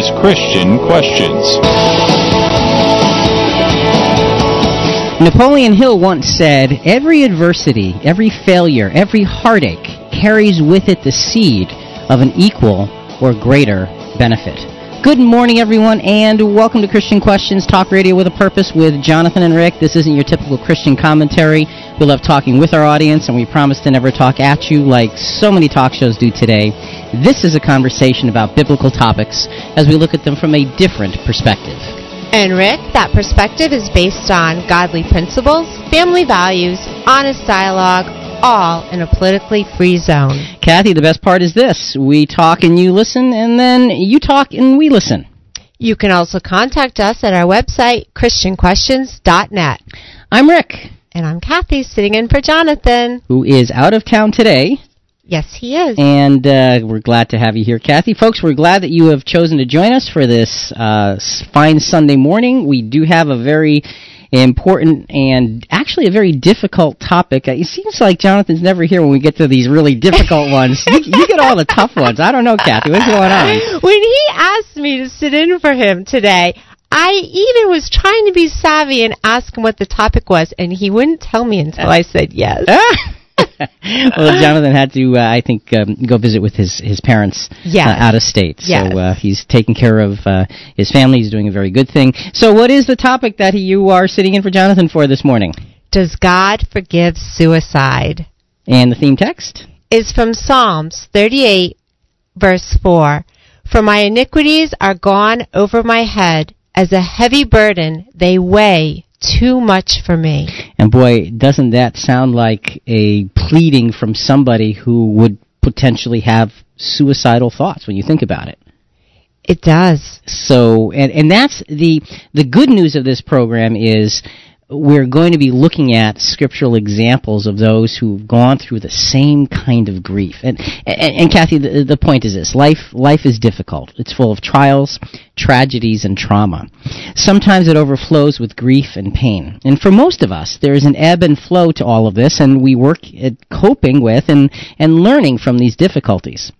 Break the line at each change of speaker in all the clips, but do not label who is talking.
is Christian Questions.
Napoleon Hill once said, Every adversity, every failure, every heartache carries with it the seed of an equal or greater benefit. Good morning, everyone, and welcome to Christian Questions Talk Radio with a Purpose with Jonathan and Rick. This isn't your typical Christian commentary. We love talking with our audience, and we promise to never talk at you like so many talk shows do today. This is a conversation about biblical topics as we look at them from a different perspective.
And Rick, that perspective is based on godly principles, family values, honest dialogue, all in a politically free zone.
Kathy, the best part is this we talk and you listen, and then you talk and we listen.
You can also contact us at our website, ChristianQuestions.net.
I'm Rick.
And I'm Kathy, sitting in for Jonathan.
Who is out of town today.
Yes, he is.
And uh, we're glad to have you here, Kathy. Folks, we're glad that you have chosen to join us for this uh, fine Sunday morning. We do have a very important and actually a very difficult topic. It seems like Jonathan's never here when we get to these really difficult ones. You, you, get all the tough ones. I don't know, Kathy. What's going on?
When he asked me to sit in for him today, I even was trying to be savvy and ask him what the topic was, and he wouldn't tell me until I said yes.
well, Jonathan had to, uh, I think, um, go visit with his his parents
yes.
uh, out of state.
Yes.
So uh, he's taking care of uh, his family. He's doing a very good thing. So, what is the topic that you are sitting in for Jonathan for this morning?
Does God forgive suicide?
And the theme text
is from Psalms 38, verse 4. For my iniquities are gone over my head, as a heavy burden they weigh too much for me.
And boy, doesn't that sound like a pleading from somebody who would potentially have suicidal thoughts when you think about it?
It does.
So, and and that's the the good news of this program is we're going to be looking at scriptural examples of those who've gone through the same kind of grief. And and, and Kathy, the, the point is this: life life is difficult. It's full of trials, tragedies, and trauma. Sometimes it overflows with grief and pain. And for most of us, there is an ebb and flow to all of this, and we work at coping with and and learning from these difficulties.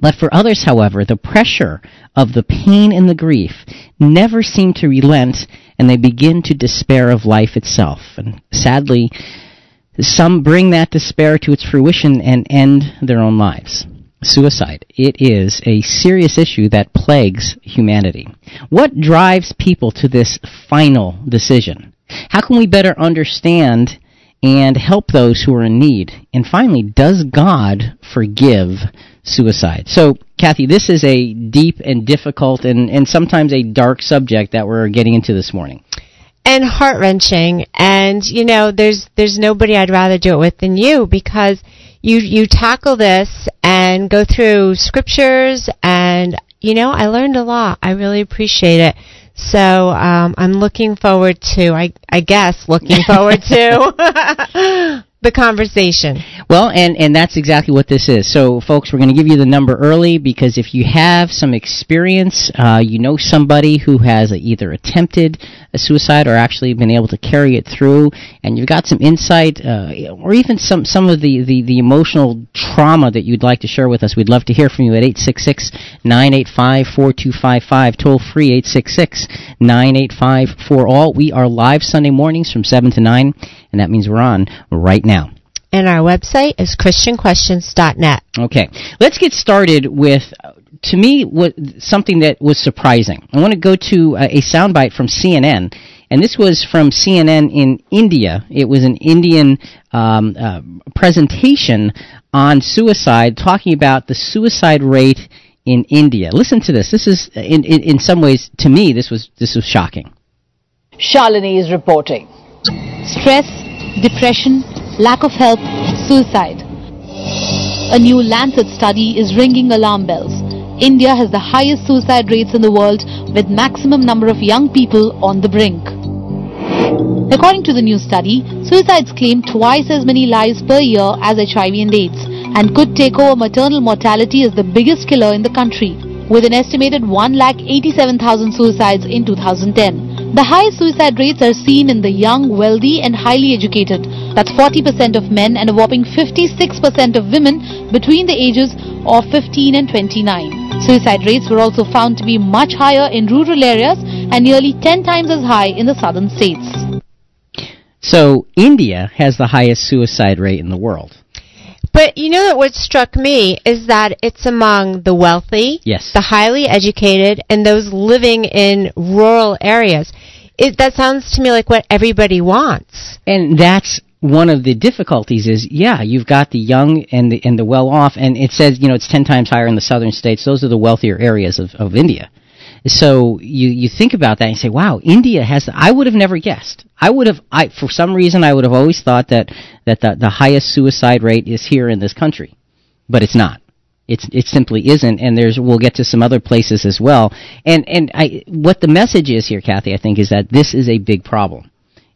But for others, however, the pressure of the pain and the grief never seem to relent and they begin to despair of life itself. And sadly, some bring that despair to its fruition and end their own lives. Suicide. It is a serious issue that plagues humanity. What drives people to this final decision? How can we better understand and help those who are in need? And finally, does God forgive suicide? So, Kathy, this is a deep and difficult and, and sometimes a dark subject that we're getting into this morning.
And heart wrenching. And, you know, there's there's nobody I'd rather do it with than you because you you tackle this and go through scriptures and you know, I learned a lot. I really appreciate it. So um, I'm looking forward to, I, I guess, looking forward to the conversation.
Well, and, and that's exactly what this is. So, folks, we're going to give you the number early because if you have some experience, uh, you know somebody who has either attempted a suicide or actually been able to carry it through, and you've got some insight uh, or even some, some of the, the, the emotional trauma that you'd like to share with us, we'd love to hear from you at 866 985 4255, toll free 866 985 for all. We are live Sunday mornings from 7 to 9 and that means we're on right now.
And our website is christianquestions.net.
Okay, let's get started with, to me, what, something that was surprising. I want to go to a, a soundbite from CNN, and this was from CNN in India. It was an Indian um, uh, presentation on suicide, talking about the suicide rate in India. Listen to this. This is, in, in, in some ways, to me, this was this was shocking.
Shalini is reporting.
Stress, depression, lack of help, suicide. A new Lancet study is ringing alarm bells. India has the highest suicide rates in the world with maximum number of young people on the brink. According to the new study, suicides claim twice as many lives per year as HIV and AIDS and could take over maternal mortality as the biggest killer in the country with an estimated 1,87,000 suicides in 2010. The highest suicide rates are seen in the young, wealthy and highly educated. That's 40% of men and a whopping 56% of women between the ages of 15 and 29. Suicide rates were also found to be much higher in rural areas and nearly 10 times as high in the southern states.
So India has the highest suicide rate in the world.
But you know that what struck me is that it's among the wealthy,
Yes.
the highly educated, and those living in rural areas. It, that sounds to me like what everybody wants.
And that's one of the difficulties is, yeah, you've got the young and the, and the well off, and it says, you know, it's 10 times higher in the southern states. Those are the wealthier areas of, of India. So you, you think about that and you say, wow, India has, I would have never guessed. I would have, I, for some reason, I would have always thought that, that the, the highest suicide rate is here in this country. But it's not. It's, it simply isn't, and there's, we'll get to some other places as well. And, and I, what the message is here, Kathy, I think, is that this is a big problem.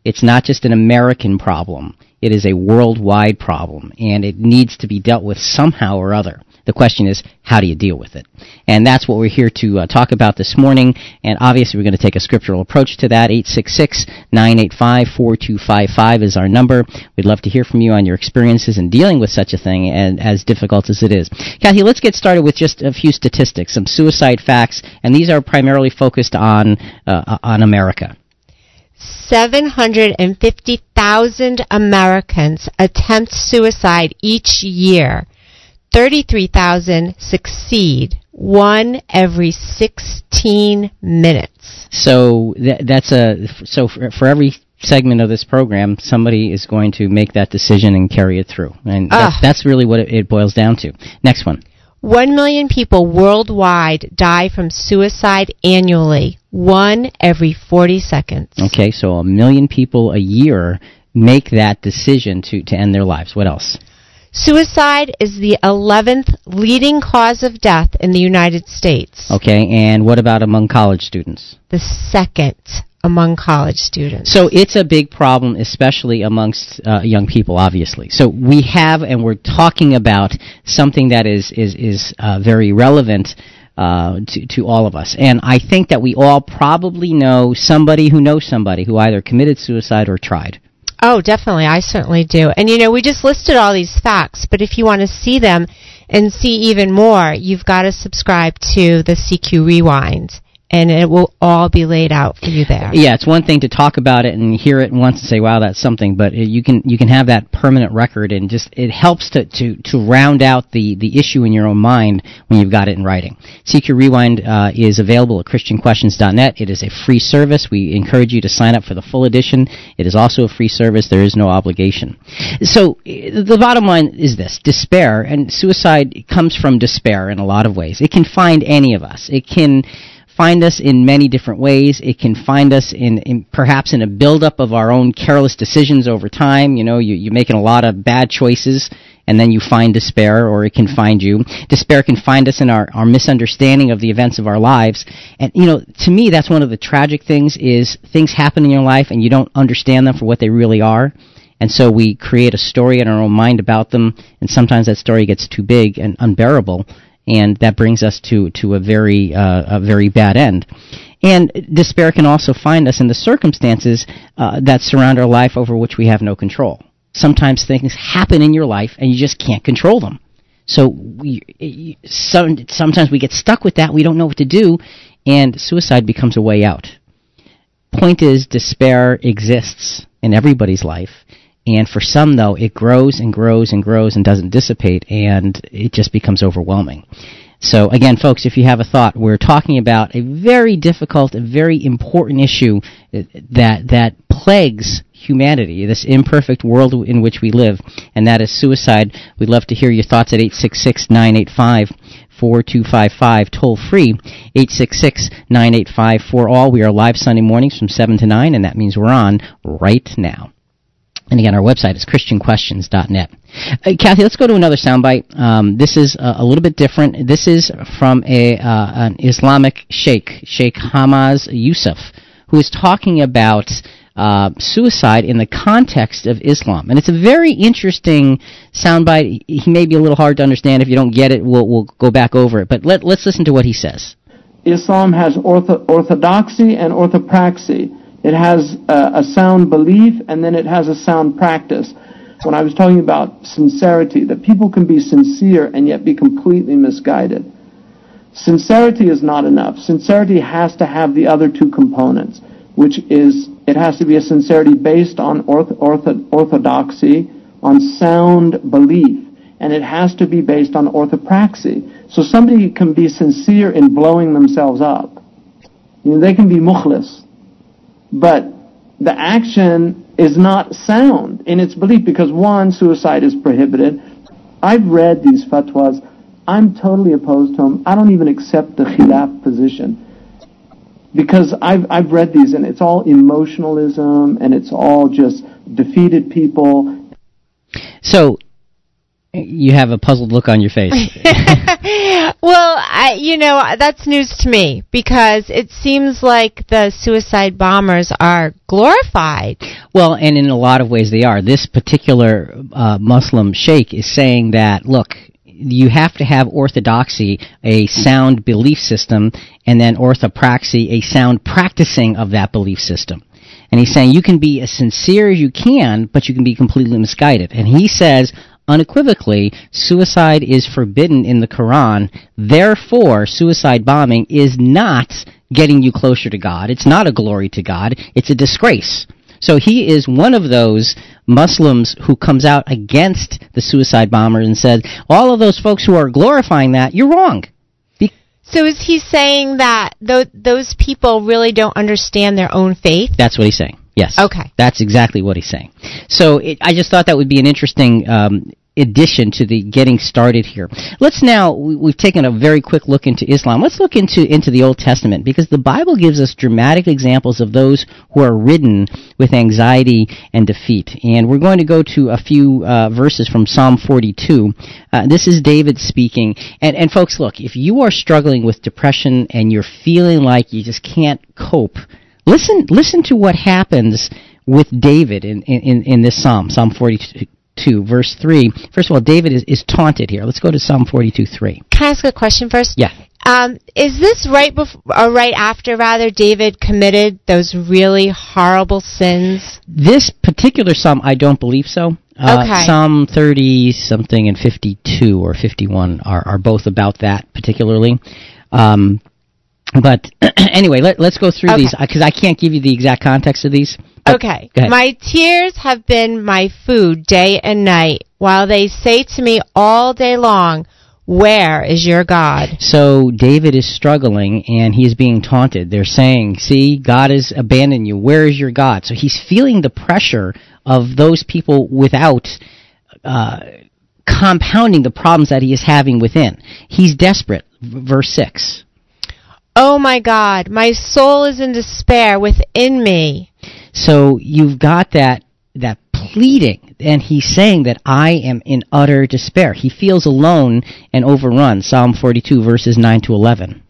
It's not just an American problem. It is a worldwide problem, and it needs to be dealt with somehow or other. The question is, how do you deal with it? And that's what we're here to uh, talk about this morning. And obviously, we're going to take a scriptural approach to that. 866-985-4255 is our number. We'd love to hear from you on your experiences in dealing with such a thing, and as difficult as it is. Kathy, let's get started with just a few statistics, some suicide facts, and these are primarily focused on uh, on America.
750,000 Americans attempt suicide each year. 33,000 succeed. One every 16 minutes.
So that, that's a so for, for every segment of this program, somebody is going to make that decision and carry it through, and that's,
Ah.
that's really what it, it boils down to. Next one.
1 million people worldwide die from suicide annually. One every 40 seconds.
Okay, so a million people a year make that decision to to end their lives. What else?
Suicide is the 11th leading cause of death in the United States.
Okay, and what about among college students?
The second among college students.
So it's a big problem, especially amongst uh, young people, obviously. So we have, and we're talking about something that is is is uh, very relevant. Uh, to, to all of us. And I think that we all probably know somebody who knows somebody who either committed suicide or tried.
Oh, definitely. I certainly do. And you know, we just listed all these facts, but if you want to see them and see even more, you've got to subscribe to the CQ Rewind and it will all be laid out for you there.
Yeah, it's one thing to talk about it and hear it once and say, "Wow, that's something," but you can you can have that permanent record, and just it helps to to to round out the the issue in your own mind when you've got it in writing. CQ Rewind uh, is available at ChristianQuestions.net. It is a free service. We encourage you to sign up for the full edition. It is also a free service. There is no obligation. So the bottom line is this: despair and suicide comes from despair in a lot of ways. It can find any of us. It can find us in many different ways. It can find us in, in perhaps in a buildup of our own careless decisions over time. You know, you, you're making a lot of bad choices and then you find despair or it can find you. Despair can find us in our, our misunderstanding of the events of our lives. And, you know, to me, that's one of the tragic things is things happen in your life and you don't understand them for what they really are. And so we create a story in our own mind about them, and sometimes that story gets too big and unbearable, and that brings us to to a very uh, a very bad end. And despair can also find us in the circumstances uh, that surround our life over which we have no control. Sometimes things happen in your life and you just can't control them. So we, some, sometimes we get stuck with that. We don't know what to do, and suicide becomes a way out. Point is, despair exists in everybody's life, and for some, though, it grows and grows and grows and doesn't dissipate, and it just becomes overwhelming. So again, folks, if you have a thought, we're talking about a very difficult, a very important issue that that plagues humanity, this imperfect world in which we live, and that is suicide. We'd love to hear your thoughts at 866-985-4255, toll free, 866-985-4all. We are live Sunday mornings from 7 to 9, and that means we're on right now. And again, our website is christianquestions.net. Uh, Kathy, let's go to another soundbite. Um, this is a little bit different. This is from a uh, an Islamic sheikh, Sheikh Hamza Yusuf, who is talking about uh, suicide in the context of Islam, and it's a very interesting soundbite. He may be a little hard to understand. If you don't get it, we'll we'll go back over it. But let let's listen to what he says.
Islam has ortho- orthodoxy and orthopraxy. It has uh, a sound belief and then it has a sound practice. When I was talking about sincerity, that people can be sincere and yet be completely misguided. Sincerity is not enough. Sincerity has to have the other two components, which is it has to be a sincerity based on orth- orthodoxy, on sound belief, and it has to be based on orthopraxy. So somebody can be sincere in blowing themselves up. You know, they can be mukhlis, but the action is not sound in its belief because one, suicide is prohibited. I've read these fatwas. I'm totally opposed to them. I don't even accept the khilaf position because I've I've read these and it's all emotionalism and it's all just defeated people.
So you have a puzzled look on your face.
well, I, you know, that's news to me because it seems like the suicide bombers are glorified.
well, and in a lot of ways they are. This particular uh, Muslim sheikh is saying that look, you have to have orthodoxy, a sound belief system, and then orthopraxy, a sound practicing of that belief system. And he's saying you can be as sincere as you can, but you can be completely misguided. And he says unequivocally, suicide is forbidden in the Quran. Therefore, suicide bombing is not getting you closer to God. It's not a glory to God. It's a disgrace. So he is one of those Muslims who comes out against the suicide bombers and says, all of those folks who are glorifying that, you're wrong. Be-
So is he saying that th- those people really don't understand their own faith?
That's what he's saying. Yes.
Okay.
That's exactly what he's saying. So it, I just thought that would be an interesting um, addition to the getting started here. Let's now we, we've taken a very quick look into Islam. Let's look into into the Old Testament because the Bible gives us dramatic examples of those who are ridden with anxiety and defeat. And we're going to go to a few uh, verses from Psalm 42. Uh, this is David speaking. And and folks, look, if you are struggling with depression and you're feeling like you just can't cope, listen listen to what happens with David in, in, in this psalm, Psalm 42, verse 3. First of all, David is, is taunted here. Let's go to Psalm 42, 3.
Can I ask a question first?
Yeah.
Um, is this right before, or right after, rather, David committed those really horrible sins?
This particular psalm, I don't believe so. Uh,
Okay.
Psalm 30 something and 52 or 51 are, are both about that particularly. Um, but anyway, let, let's go through
Okay.
these because I can't give you the exact context of these.
Okay. My tears have been my food day and night, while they say to me all day long, Where is your God?
So David is struggling and he is being taunted. They're saying, "See, God has abandoned you. Where is your God?" So he's feeling the pressure of those people without uh, compounding the problems that he is having within. He's desperate. Verse six.
Oh my God, my soul is in despair within me.
So you've got that that pleading, and he's saying that I am in utter despair. He feels alone and overrun. Psalm 42 verses 9 to 11.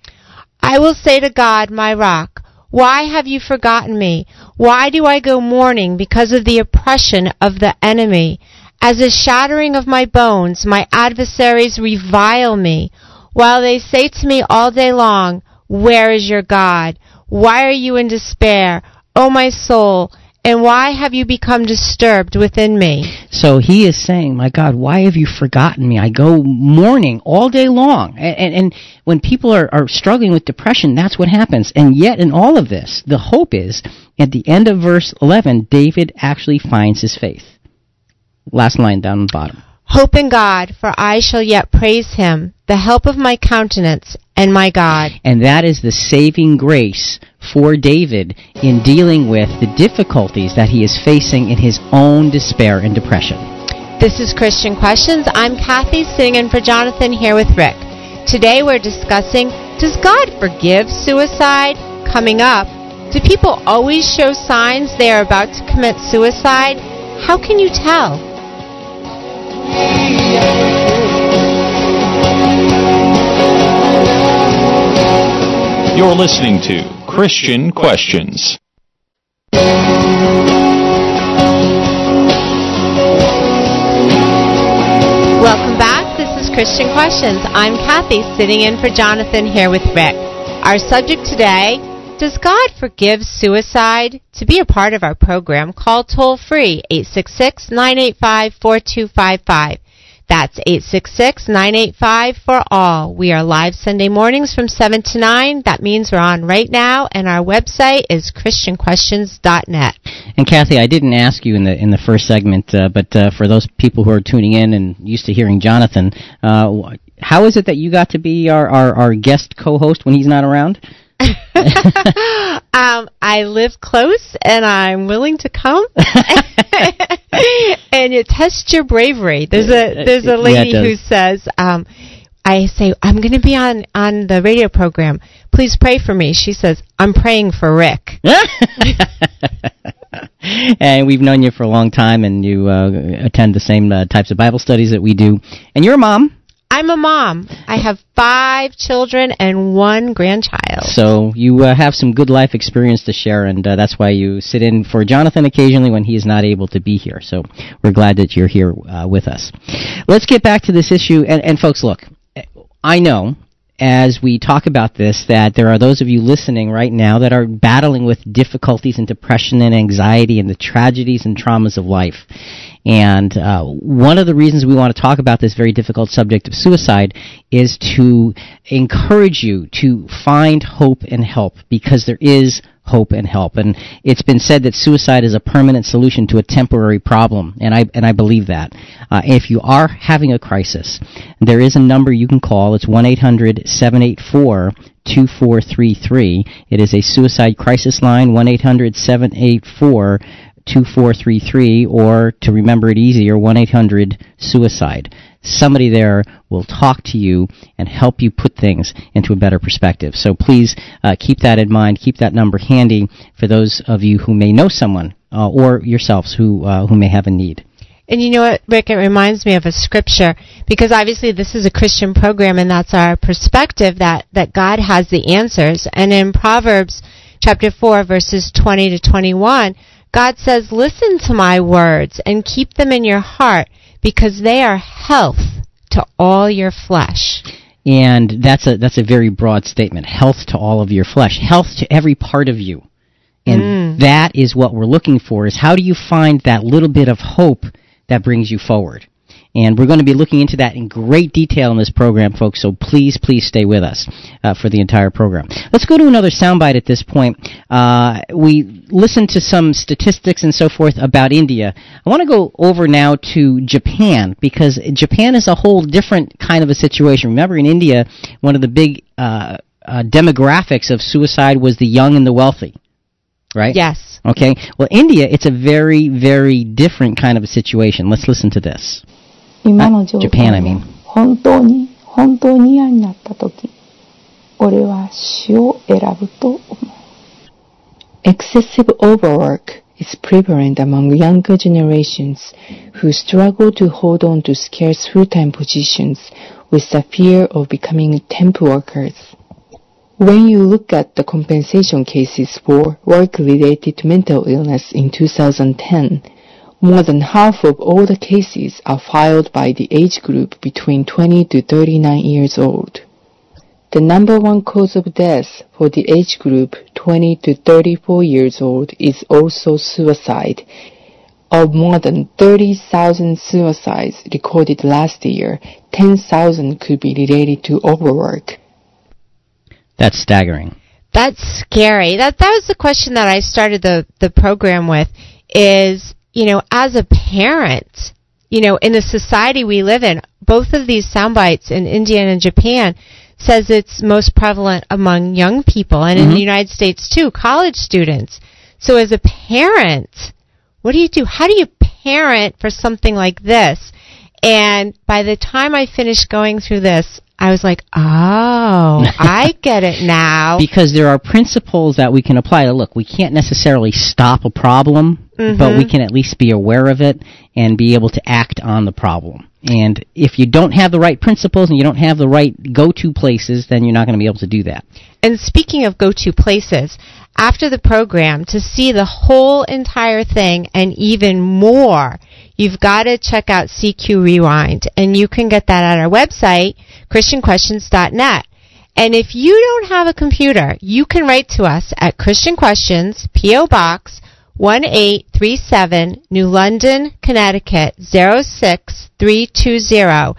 I will say to God, my rock, why have you forgotten me? Why do I go mourning because of the oppression of the enemy? As a shattering of my bones, my adversaries revile me, while they say to me all day long, Where is your God? Why are you in despair, O my soul? And why have you become disturbed within me?
So he is saying, "My God, why have you forgotten me? I go mourning all day long." And, and, and when people are, are struggling with depression, that's what happens. And yet, in all of this, the hope is at the end of verse 11, David actually finds his faith. Last line down the bottom.
Hope in God, for I shall yet praise him, the help of my countenance and my God.
And that is the saving grace for David in dealing with the difficulties that he is facing in his own despair and depression.
This is Christian Questions. I'm Kathy, sitting in for Jonathan here with Rick. Today we're discussing Does God forgive suicide? Coming up, do people always show signs they are about to commit suicide? How can you tell?
You're listening to Christian Questions.
Welcome back. This is Christian Questions. I'm Kathy, sitting in for Jonathan here with Rick. Our subject today Does God forgive suicide? To be a part of our program, call toll free 866 985 4255. That's 866-985 for all. We are live Sunday mornings from 7 to 9. That means we're on right now and our website is christianquestions.net.
And Kathy, I didn't ask you in the in the first segment, uh, but uh, for those people who are tuning in and used to hearing Jonathan, uh, how is it that you got to be our, our, our guest co-host when he's not around?
um, I live close and I'm willing to come. and it tests your bravery. There's a there's a lady
Yeah,
who says, um, I say, I'm going to be on on the radio program. Please pray for me. She says, I'm praying for Rick.
and we've known you for a long time, and you uh, attend the same uh, types of Bible studies that we do. And you're a mom,
I'm a mom. I have five children and one grandchild.
so you uh, have some good life experience to share, and uh, that's why you sit in for Jonathan occasionally when he is not able to be here. So we're glad that you're here uh, with us. Let's get back to this issue, and, and folks, look, I know as we talk about this that there are those of you listening right now that are battling with difficulties and depression and anxiety and the tragedies and traumas of life. And uh, one of the reasons we want to talk about this very difficult subject of suicide is to encourage you to find hope and help because there is hope and help. And it's been said that suicide is a permanent solution to a temporary problem, and I and I believe that. Uh, if you are having a crisis, there is a number you can call. It's one 2433 It is a suicide crisis line, 1 800 784 2433, or to remember it easier, 1 800 suicide. Somebody there will talk to you and help you put things into a better perspective. So please uh, keep that in mind. Keep that number handy for those of you who may know someone uh, or yourselves who uh, who may have a need.
And you know what, Rick? It reminds me of a scripture because obviously this is a Christian program, and that's our perspective that that God has the answers. And in Proverbs chapter four, verses twenty to twenty-one, God says, "Listen to my words and keep them in your heart, because they are health to all your flesh."
And that's a that's a very broad statement. Health to all of your flesh, health to every part of you. And mm. that is what we're looking for is how do you find that little bit of hope that brings you forward? And we're going to be looking into that in great detail in this program, folks, so please, please stay with us uh, for the entire program. Let's go to another soundbite at this point. Uh, we listened to some statistics and so forth about India. I want to go over now to Japan, because Japan is a whole different kind of a situation. Remember, in India, one of the big uh, uh, demographics of suicide was the young and the wealthy, right?
Yes.
Okay. Well, India, it's a very, very different kind of a situation. Let's listen to this.
今の状
Japan,
態
I
が
mean.
本当に本当に嫌になった時俺は死を選ぶと思う
Excessive overwork is prevalent among younger generations who struggle to hold on to scarce full-time positions with the fear of becoming temp workers. When you look at the compensation cases for work-related mental illness in 2010, more than half of all the cases are filed by the age group between 20 to 39 years old. The number one cause of death for the age group 20 to 34 years old is also suicide. Of more than 30,000 suicides recorded last year, 10,000 could be related to overwork.
That's staggering.
That's scary. That that was the question that I started the the program with is, you know, as a parent, you know, in the society we live in, both of these sound bites in India and in Japan says it's most prevalent among young people and in mm-hmm. the United States too, college students. So as a parent, what do you do? How do you parent for something like this? And by the time I finished going through this, I was like, oh, I get it now.
Because there are principles that we can apply to look, we can't necessarily stop a problem, but we mm-hmm. can at least be aware of it and be able to act on the problem. And if you don't have the right principles and you don't have the right go-to places, then you're not going to be able to do that.
And speaking of go-to places, after the program, to see the whole entire thing and even more, you've got to check out CQ Rewind. And you can get that at our website, christianquestions.net. And if you don't have a computer, you can write to us at Christian Questions, P.O. Box 1837 New London, Connecticut 06320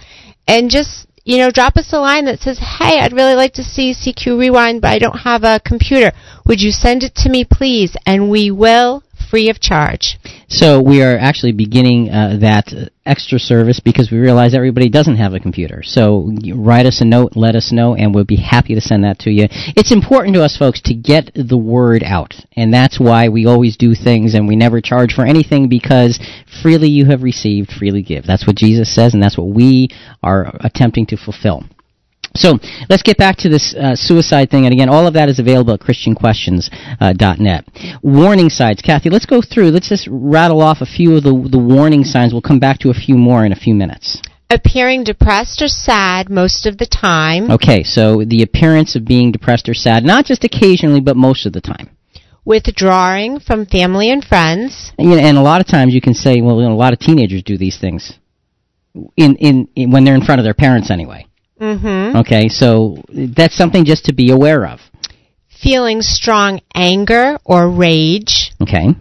and just you know drop us a line that says hey I'd really like to see CQ Rewind but I don't have a computer would you send it to me please and we will free of charge
So we are actually beginning uh, that extra service because we realize everybody doesn't have a computer. So write us a note, let us know, and we'll be happy to send that to you. It's important to us, folks, to get the word out, and that's why we always do things and we never charge for anything because freely you have received, freely give. That's what Jesus says, and that's what we are attempting to fulfill. So let's get back to this uh, suicide thing, and again, all of that is available at ChristianQuestions.net. warning signs, Kathy. Let's go through. Let's just rattle off a few of the the warning signs. We'll come back to a few more in a few minutes.
appearing depressed or sad most of the time
Okay, so the appearance of being depressed or sad, not just occasionally, but most of the time.
withdrawing from family and friends
And, you know, and a lot of times you can say, well, you know, a lot of teenagers do these things in, in, in when they're in front of their parents anyway.
Mhm
Okay, so that's something just to be aware of.
feeling strong anger or rage
Okay,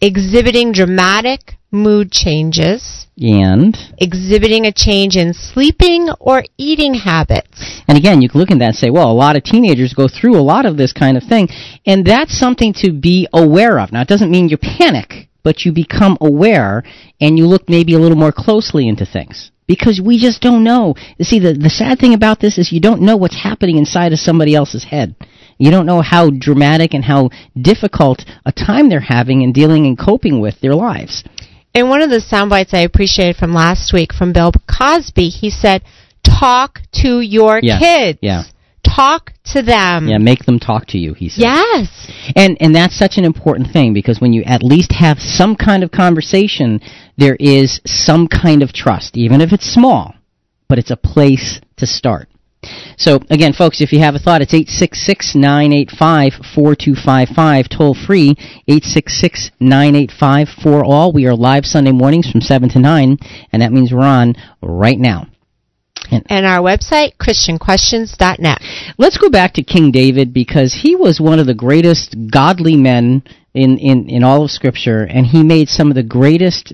exhibiting dramatic mood changes,
and
exhibiting a change in sleeping or eating habits.
And again, you can look at that and say, well, a lot of teenagers go through a lot of this kind of thing, and that's something to be aware of. Now, it doesn't mean you panic, but you become aware and you look maybe a little more closely into things. Because we just don't know. You see, the, the sad thing about this is you don't know what's happening inside of somebody else's head. You don't know how dramatic and how difficult a time they're having in dealing and coping with their lives.
In one of the sound bites I appreciated from last week from Bill Cosby, he said, talk to your
Yeah,
kids.
yeah.
Talk to them.
Yeah, make them talk to you, he says.
Yes.
And and that's such an important thing because when you at least have some kind of conversation, there is some kind of trust, even if it's small, but it's a place to start. So again, folks, if you have a thought, it's 866-985-4255, toll free, 866-985 all. We are live Sunday mornings from 7 to 9, and that means we're on right now.
And our website, christianquestions.net.
Let's go back to King David because he was one of the greatest godly men in, in, in all of Scripture, and he made some of the greatest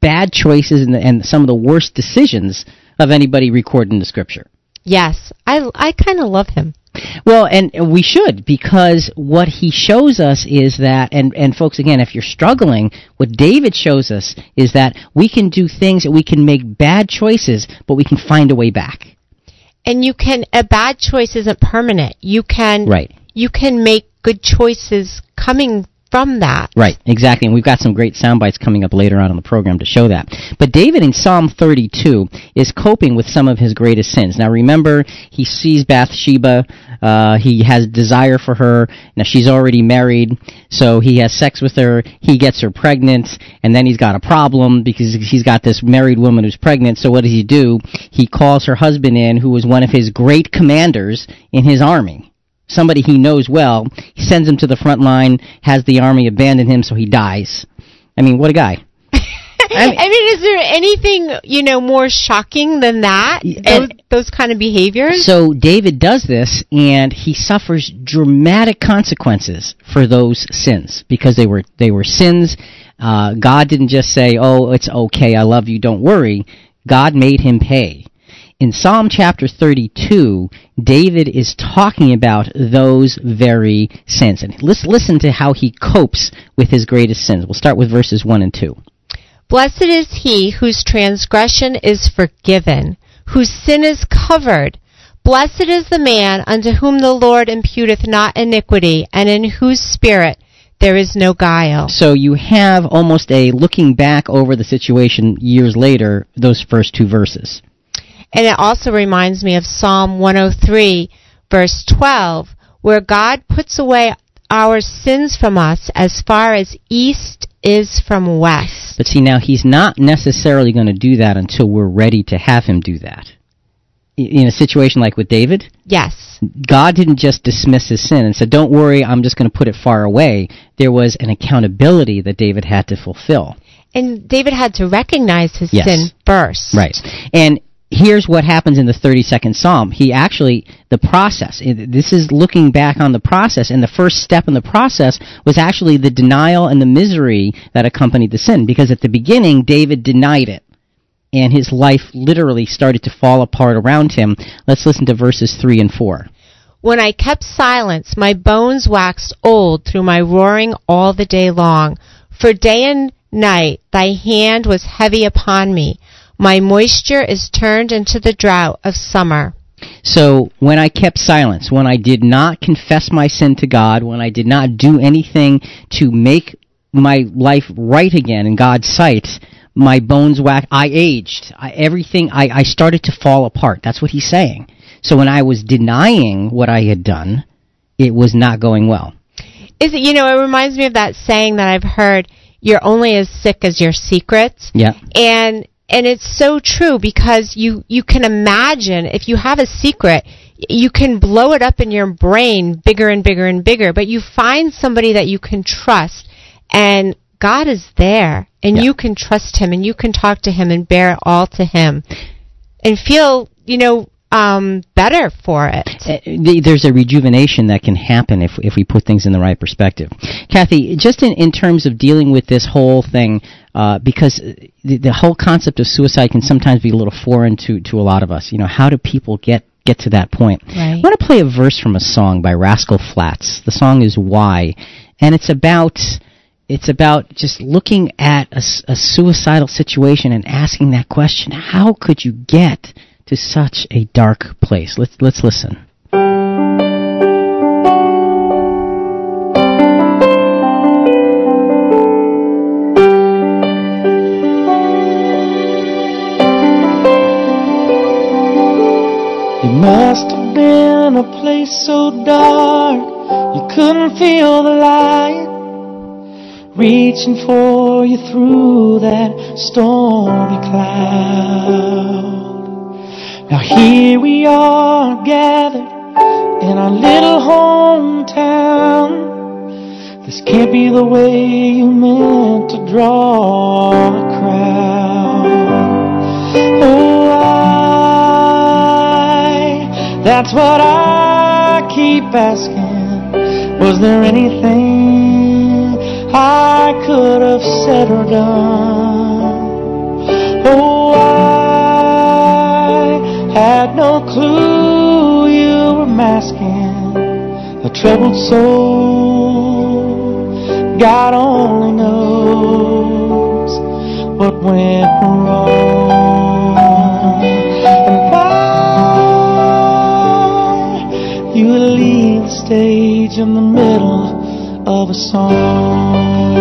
bad choices and, and some of the worst decisions of anybody recorded in the Scripture.
Yes. I, I kind of love him.
Well, and we should because what he shows us is that, and and folks, again, if you're struggling, what David shows us is that we can do things that we can make bad choices, but we can find a way back.
And you can, a bad choice isn't permanent. You can,
Right.
you can make good choices coming from that.
Right, exactly. And we've got some great sound bites coming up later on in the program to show that. But David in Psalm 32 is coping with some of his greatest sins. Now remember, he sees Bathsheba, uh, he has desire for her. Now she's already married, so he has sex with her, he gets her pregnant, and then he's got a problem because he's got this married woman who's pregnant, so what does he do? He calls her husband in, who was one of his great commanders in his army somebody he knows well. He sends him to the front line, has the army abandon him, so he dies. I mean, what a guy.
I mean, is there anything, you know, more shocking than that? Those, those kind of behaviors?
So David does this, and he suffers dramatic consequences for those sins because they were they were sins. Uh, God didn't just say, "Oh, it's okay, I love you, don't worry." God made him pay. In Psalm chapter 32, David is talking about those very sins. And let's listen to how he copes with his greatest sins. We'll start with verses 1 and 2.
Blessed is he whose transgression is forgiven, whose sin is covered. Blessed is the man unto whom the Lord imputeth not iniquity, and in whose spirit there is no guile.
So you have almost a looking back over the situation years later, those first two verses.
And it also reminds me of Psalm 103, verse 12, where God puts away our sins from us as far as east is from west.
But see, now he's not necessarily going to do that until we're ready to have him do that. In a situation like with David,
Yes.
God didn't just dismiss his sin and said, Don't worry, I'm just going to put it far away. There was an accountability that David had to fulfill.
And David had to recognize his
Yes.
sin first.
Right. And here's what happens in the 32nd Psalm. He actually, the process, this is looking back on the process, and the first step in the process was actually the denial and the misery that accompanied the sin. Because at the beginning, David denied it. And his life literally started to fall apart around him. Let's listen to verses 3 and 4.
When I kept silence, my bones waxed old through my roaring all the day long. For day and night thy hand was heavy upon me. My moisture is turned into the drought of summer.
So when I kept silence, when I did not confess my sin to God, when I did not do anything to make my life right again in God's sight, my bones whacked. I aged. I, everything. I, I started to fall apart. That's what he's saying. So when I was denying what I had done, it was not going well.
Is it? You know, it reminds me of that saying that I've heard. You're only as sick as your secrets.
Yeah.
And and it's so true because you you can imagine if you have a secret you can blow it up in your brain bigger and bigger and bigger but you find somebody that you can trust and God is there and
Yeah.
you can trust him and you can talk to him and bear it all to him and feel you know um better for it
Uh, there's a rejuvenation that can happen if if we put things in the right perspective. Kathy, just in, in terms of dealing with this whole thing, uh, because the, the whole concept of suicide can sometimes be a little foreign to to a lot of us. You know, how do people get get to that point?
Right.
I want to play a verse from a song by Rascal Flatts. The song is "Why," and it's about it's about just looking at a suicidal situation and asking that question: How could you get to such a dark place? Let's let's listen.
Must have been a place so dark you couldn't feel the light reaching for you through that stormy cloud. Now here we are gathered in our little hometown. This can't be the way you meant to draw a crowd. That's what I keep asking. Was there anything I could have said or done? Oh, I had no clue you were masking a troubled soul. God only knows what went wrong stage in the middle of a song.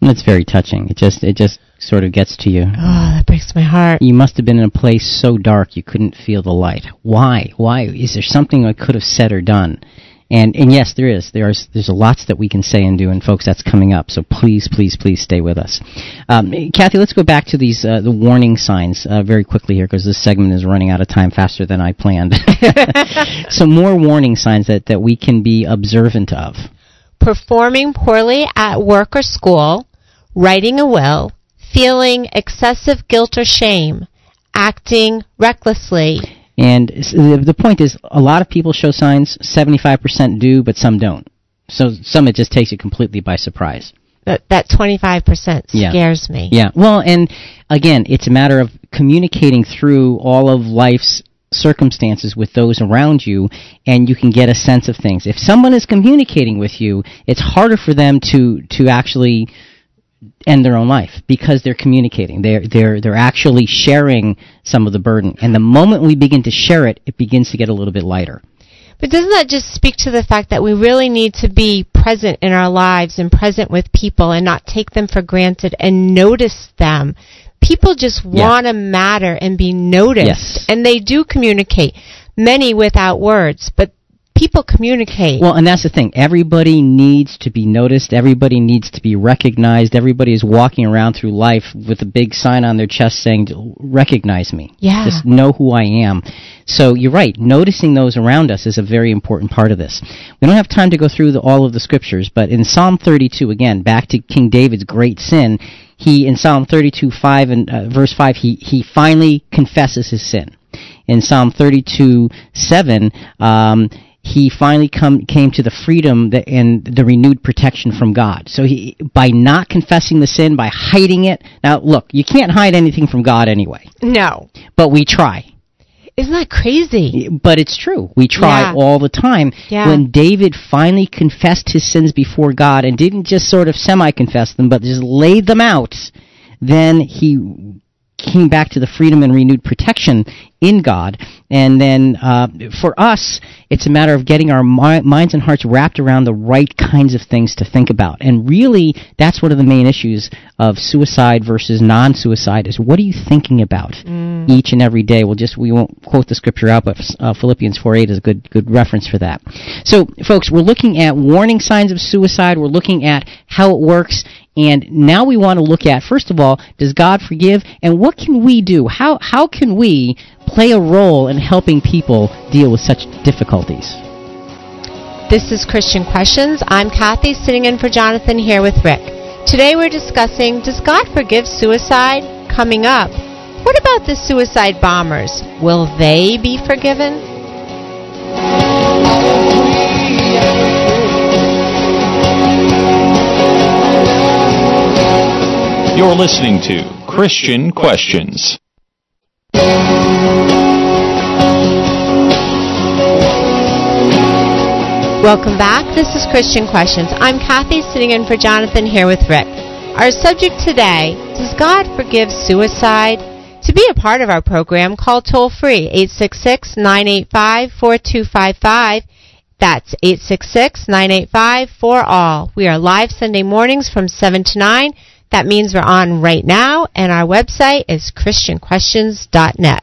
That's very touching. It just it just sort of gets to you.
oh that breaks my heart
You must have been in a place so dark you couldn't feel the light. Why? Why? Is there something I could have said or done? And and yes, there is. There's there's a lots that we can say and do, and folks, that's coming up. So please, please, please stay with us. Um, Kathy, let's go back to these uh, the warning signs uh, very quickly here because this segment is running out of time faster than I planned. Some more warning signs that that we can be observant of.
performing poorly at work or school, writing a will, feeling excessive guilt or shame, acting recklessly.
And the, the point is, a lot of people show signs. Seventy-five percent do, but some don't. So some it just takes you completely by surprise.
That that 25%
Yeah.
scares me.
Yeah. Well, and again, it's a matter of communicating through all of life's circumstances with those around you and you can get a sense of things. If someone is communicating with you, it's harder for them to to actually end their own life because they're communicating. They're they're they're actually sharing some of the burden. And the moment we begin to share it, it begins to get a little bit lighter.
But doesn't that just speak to the fact that we really need to be present in our lives and present with people and not take them for granted and notice them? People just want to matter and be noticed.
Yes.
And they do communicate, many without words, but people communicate.
Well, and that's the thing. Everybody needs to be noticed. Everybody needs to be recognized. Everybody is walking around through life with a big sign on their chest saying, "Recognize me."
Yeah.
Just know who I am. So you're right. Noticing those around us is a very important part of this. We don't have time to go through the, all of the scriptures, but in Psalm 32, again, back to King David's great sin, he in Psalm 32 5 and uh, verse 5 he he finally confesses his sin. In Psalm 32 7 um, he finally come, came to the freedom that, and the renewed protection from God. So he, by not confessing the sin, by hiding it. Now, look, you can't hide anything from God anyway.
No.
But we try.
Isn't that crazy?
But it's true. We try
Yeah.
all the time.
Yeah.
When David finally confessed his sins before God and didn't just sort of semi confess them, but just laid them out, then he came back to the freedom and renewed protection in God. And then uh, for us, it's a matter of getting our mi- minds and hearts wrapped around the right kinds of things to think about. And really, that's one of the main issues of suicide versus non-suicide is what are you thinking about each and every day? We'll just we won't quote the scripture out, but uh, Philippians 4:8 is a good good reference for that. So, folks, we're looking at warning signs of suicide. We're looking at how it works. And now we want to look at, first of all, does God forgive? And what can we do? How, how can we play a role in helping people deal with such difficulties?
This is Christian Questions. I'm Kathy, sitting in for Jonathan here with Rick. Today we're discussing Does God forgive suicide? Coming up. What about the suicide bombers? Will they be forgiven?
You're listening to Christian Questions.
Welcome back. This is Christian Questions. I'm Kathy, sitting in for Jonathan here with Rick. Our subject today Does God forgive suicide? To be a part of our program, call toll free 866 985 4255. That's 866 985 4ALL. We are live Sunday mornings from 7 to 9. That means we're on right now, and our website is ChristianQuestions.net.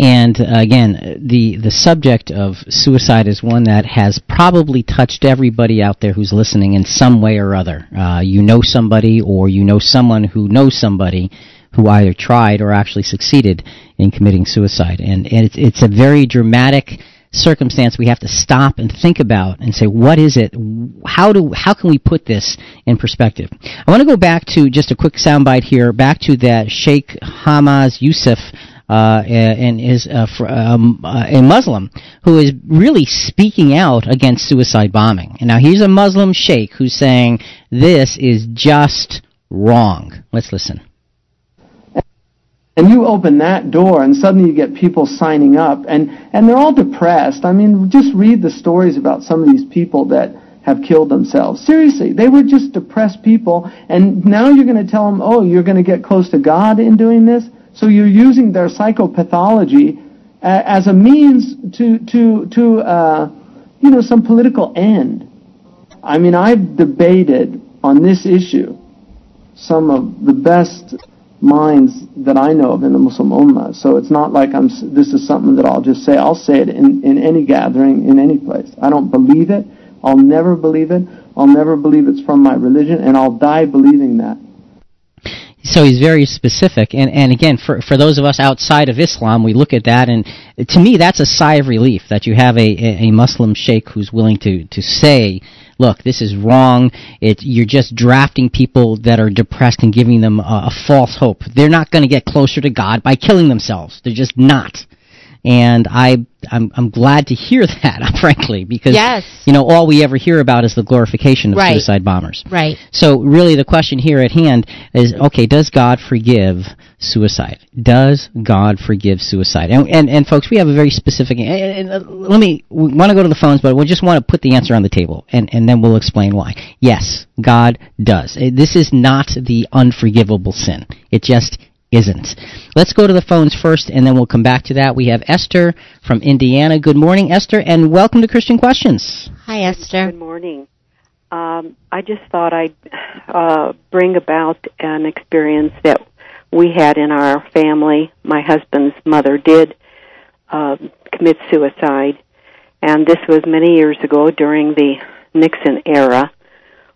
And uh, again, the the subject of suicide is one that has probably touched everybody out there who's listening in some way or other. Uh, you know somebody, or you know someone who knows somebody who either tried or actually succeeded in committing suicide. And, and it's, it's a very dramatic circumstance we have to stop and think about and say, what is it? How do how can we put this in perspective? I want to go back to just a quick soundbite here, back to that Sheikh Hamza Yusuf uh, and is uh, fr- um, uh, a Muslim who is really speaking out against suicide bombing. And now he's a Muslim sheikh who's saying this is just wrong. Let's listen.
And you open that door and suddenly you get people signing up. And and they're all depressed. I mean just read the stories about some of these people that have killed themselves. Seriously they were just depressed people. And now you're going to tell them oh you're going to get close to god in doing this? So you're using their psychopathology as a means to to to uh, you know some political end. I mean i've debated on this issue some of the best minds that I know of in the Muslim Ummah. So it's not like I'm. This is something that I'll just say. I'll say it in in any gathering, in any place. I don't believe it. I'll never believe it. I'll never believe it's from my religion, and I'll die believing that.
So he's very specific, and and again, for for those of us outside of Islam, we look at that, and to me, that's a sigh of relief that you have a a, Muslim sheikh who's willing to to say, look, this is wrong. It you're just drafting people that are depressed and giving them a, a false hope. They're not going to get closer to God by killing themselves. They're just not. And I, I'm, I'm glad to hear that, frankly, because
Yes.
you know all we ever hear about is the glorification of
Right.
suicide bombers.
Right.
So really the question here at hand is okay, does God forgive suicide? Does God forgive suicide? And and, and folks, we have a very specific and, and, uh, let me we want to go to the phones, but we just want to put the answer on the table and and then we'll explain why. Yes, God does. Uh, This is not the unforgivable sin. It just isn't. Let's go to the phones first and then we'll come back to that. We have Esther from Indiana. Good morning, Esther, and welcome to Christian Questions.
Hi, Esther.
Good morning. Um, I just thought I'd uh, bring about an experience that we had in our family. My husband's mother did uh, commit suicide, and this was many years ago during the Nixon era,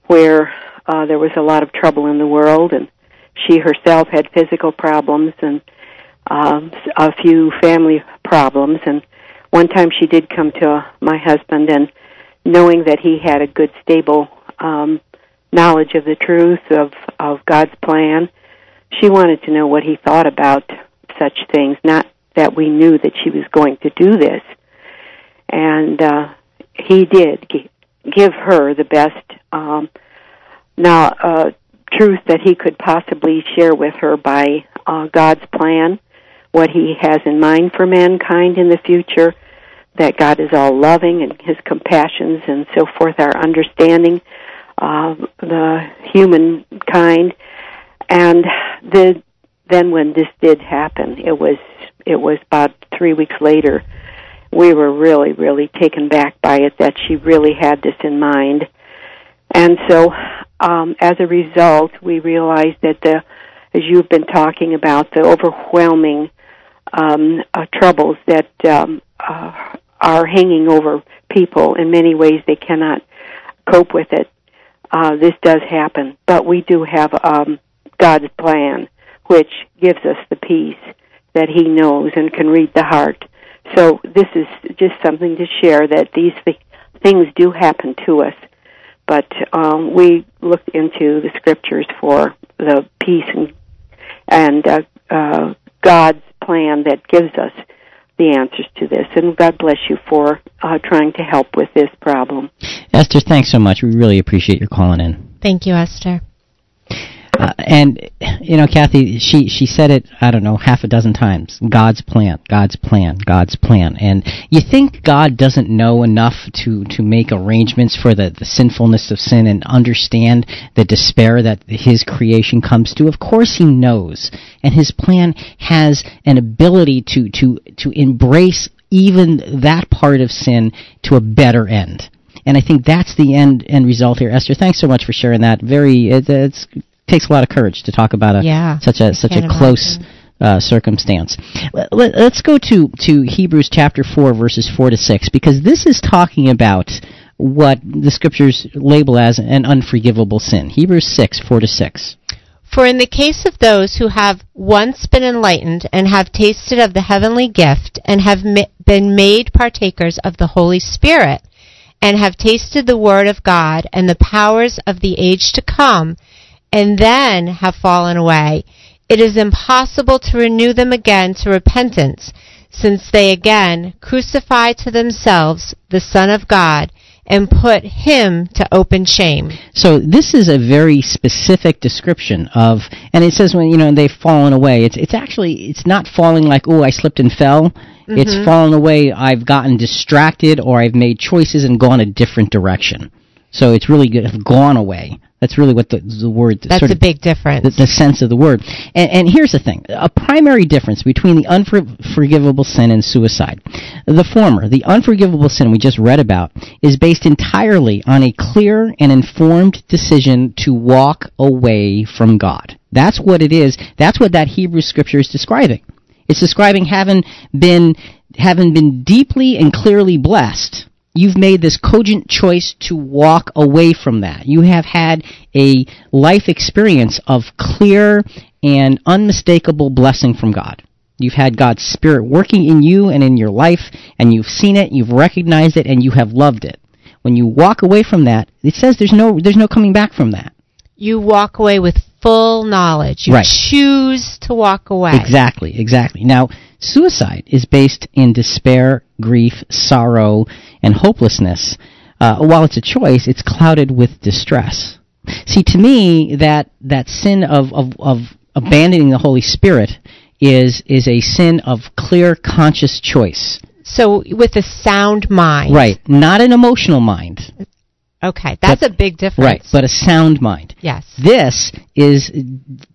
where uh, there was a lot of trouble in the world, and she herself had physical problems and um, a few family problems. And one time she did come to my husband and knowing that he had a good stable um knowledge of the truth of of God's plan she wanted to know what he thought about such things, not that we knew that she was going to do this. And uh, he did give her the best um, now uh, truth that he could possibly share with her by uh, God's plan, what He has in mind for mankind in the future, that God is all loving and His compassions and so forth, our understanding of the human kind, and the then when this did happen, it was it was about three weeks later. We were really, really taken back by it that she really had this in mind. And so, um, as a result, we realized that the, as you've been talking about, the overwhelming um, uh, troubles that um, uh, are hanging over people in many ways they cannot cope with it. Uh, this does happen, but we do have um, God's plan, which gives us the peace that He knows and can read the heart. So this is just something to share that these th- things do happen to us, but um, we looked into the scriptures for the peace and and uh, uh, God's plan that gives us the answers to this. And God bless you for uh, trying to help with this problem.
Esther, thanks so much. We really appreciate your calling in.
Thank you, Esther.
Uh, and you know, Kathy, she she said it. I don't know, half a dozen times. God's plan, God's plan, God's plan. And you think God doesn't know enough to to make arrangements for the the sinfulness of sin and understand the despair that His creation comes to? Of course, He knows, and His plan has an ability to to to embrace even that part of sin to a better end. And I think that's the end end result here. Esther, thanks so much for sharing that. Very, it, it's takes a lot of courage to talk about a
Yeah,
such a
I
such a
can't
close uh, circumstance. Let, let, us go to to Hebrews chapter four verses four to six because this is talking about what the scriptures label as an unforgivable sin. Hebrews six four to six.
For in the case of those who have once been enlightened and have tasted of the heavenly gift and have ma- been made partakers of the Holy Spirit and have tasted the word of God and the powers of the age to come and then have fallen away, it is impossible to renew them again to repentance, since they again crucify to themselves the Son of God and put him to open shame.
So this is a very specific description of, and it says when you know they've fallen away. It's it's actually it's not falling like oh I slipped and fell. It's
Mhm.
fallen away. I've gotten distracted or I've made choices and gone a different direction. So it's really good, have gone away. That's really what the the word
That's
sort
a
of
big difference.
the, the sense of the word. And, and here's the thing: a primary difference between the unforgivable sin and suicide. The former, the unforgivable sin we just read about, is based entirely on a clear and informed decision to walk away from God. That's what it is. That's what that Hebrew scripture is describing. It's describing having been having been deeply and clearly blessed. You've made this cogent choice to walk away from that. You have had a life experience of clear and unmistakable blessing from God. You've had God's Spirit working in you and in your life, and you've seen it, you've recognized it, and you have loved it. When you walk away from that, it says there's no there's no coming back from that.
You walk away with full knowledge. You
Right.
choose to walk away.
Exactly, exactly. Now, suicide is based in despair, grief, sorrow, and hopelessness. Uh, while it's a choice, it's clouded with distress. See, to me, that that sin of, of, of abandoning the Holy Spirit is is a sin of clear, conscious choice.
So with a sound mind.
Right, not an emotional mind.
Okay, that's
But-
a big difference.
Right, but a sound mind.
Yes.
This is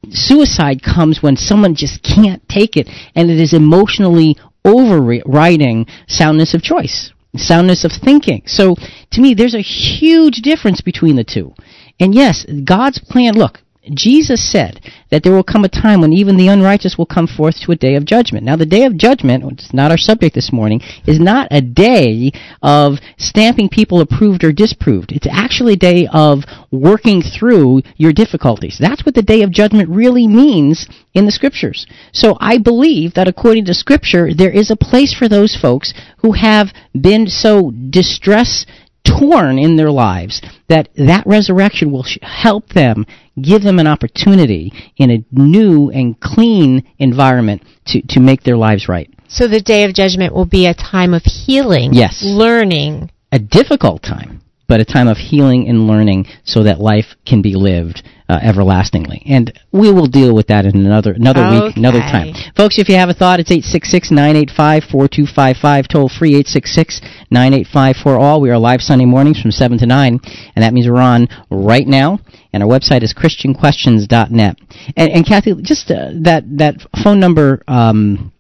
suicide comes when someone just can't take it, and it is emotionally overriding soundness of choice, soundness of thinking. So, to me, there's a huge difference between the two. And yes, God's plan. Look, Jesus said that there will come a time when even the unrighteous will come forth to a day of judgment. Now, the day of judgment, which is not our subject this morning, is not a day of stamping people approved or disproved. It's actually a day of working through your difficulties. That's what the day of judgment really means in the scriptures. So I believe that according to scripture, there is a place for those folks who have been so distress torn in their lives, that that resurrection will help them, give them an opportunity in a new and clean environment to, to make their lives right.
So the day of judgment will be a time of healing,
Yes.
learning.
A difficult time, but a time of healing and learning so that life can be lived uh, everlastingly. And we will deal with that in another another week, another time. Folks, if you have a thought, it's 866-985-4255, toll free 866-985-4all. We are live Sunday mornings from 7 to 9, and that means we're on right now. And our website is christianquestions.net. And, and Kathy, just uh, that that phone number um,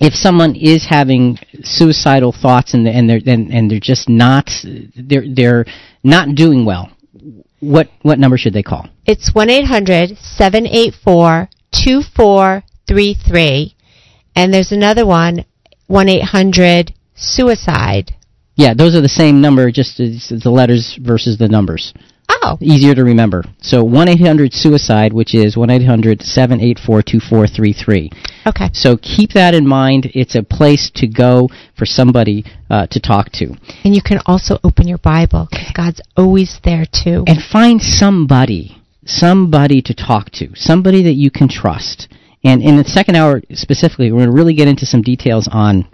if someone is having suicidal thoughts and and they're and, and they're just not they're they're not doing well, what what number should they call?
It's 1-800-784-2433. And there's another one, 1-800-SUICIDE.
Yeah, those are the same number, just the letters versus the numbers.
Oh.
Easier to remember. So one eight hundred suicide, which is one eight hundred seven eight four two four three three.
Okay.
So keep that in mind. It's a place to go for somebody uh, to talk to.
And you can also open your Bible because God's always there too.
and find somebody, somebody to talk to, somebody that you can trust. And in the second hour specifically, we're going to really get into some details on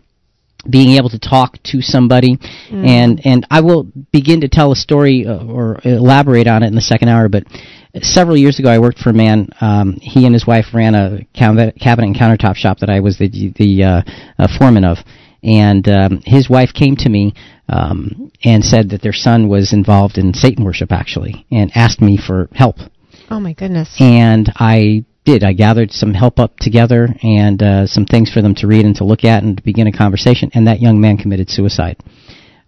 being able to talk to somebody
Mm.
and and I will begin to tell a story uh, or elaborate on it in the second hour but several years ago I worked for a man um, he and his wife ran a cabinet cabinet and countertop shop that I was the the uh, uh, foreman of and um, his wife came to me um, and said that their son was involved in Satan worship actually and asked me for help
Oh my goodness.
and I did. I gathered some help up together and uh, some things for them to read and to look at and to begin a conversation. And that young man committed suicide.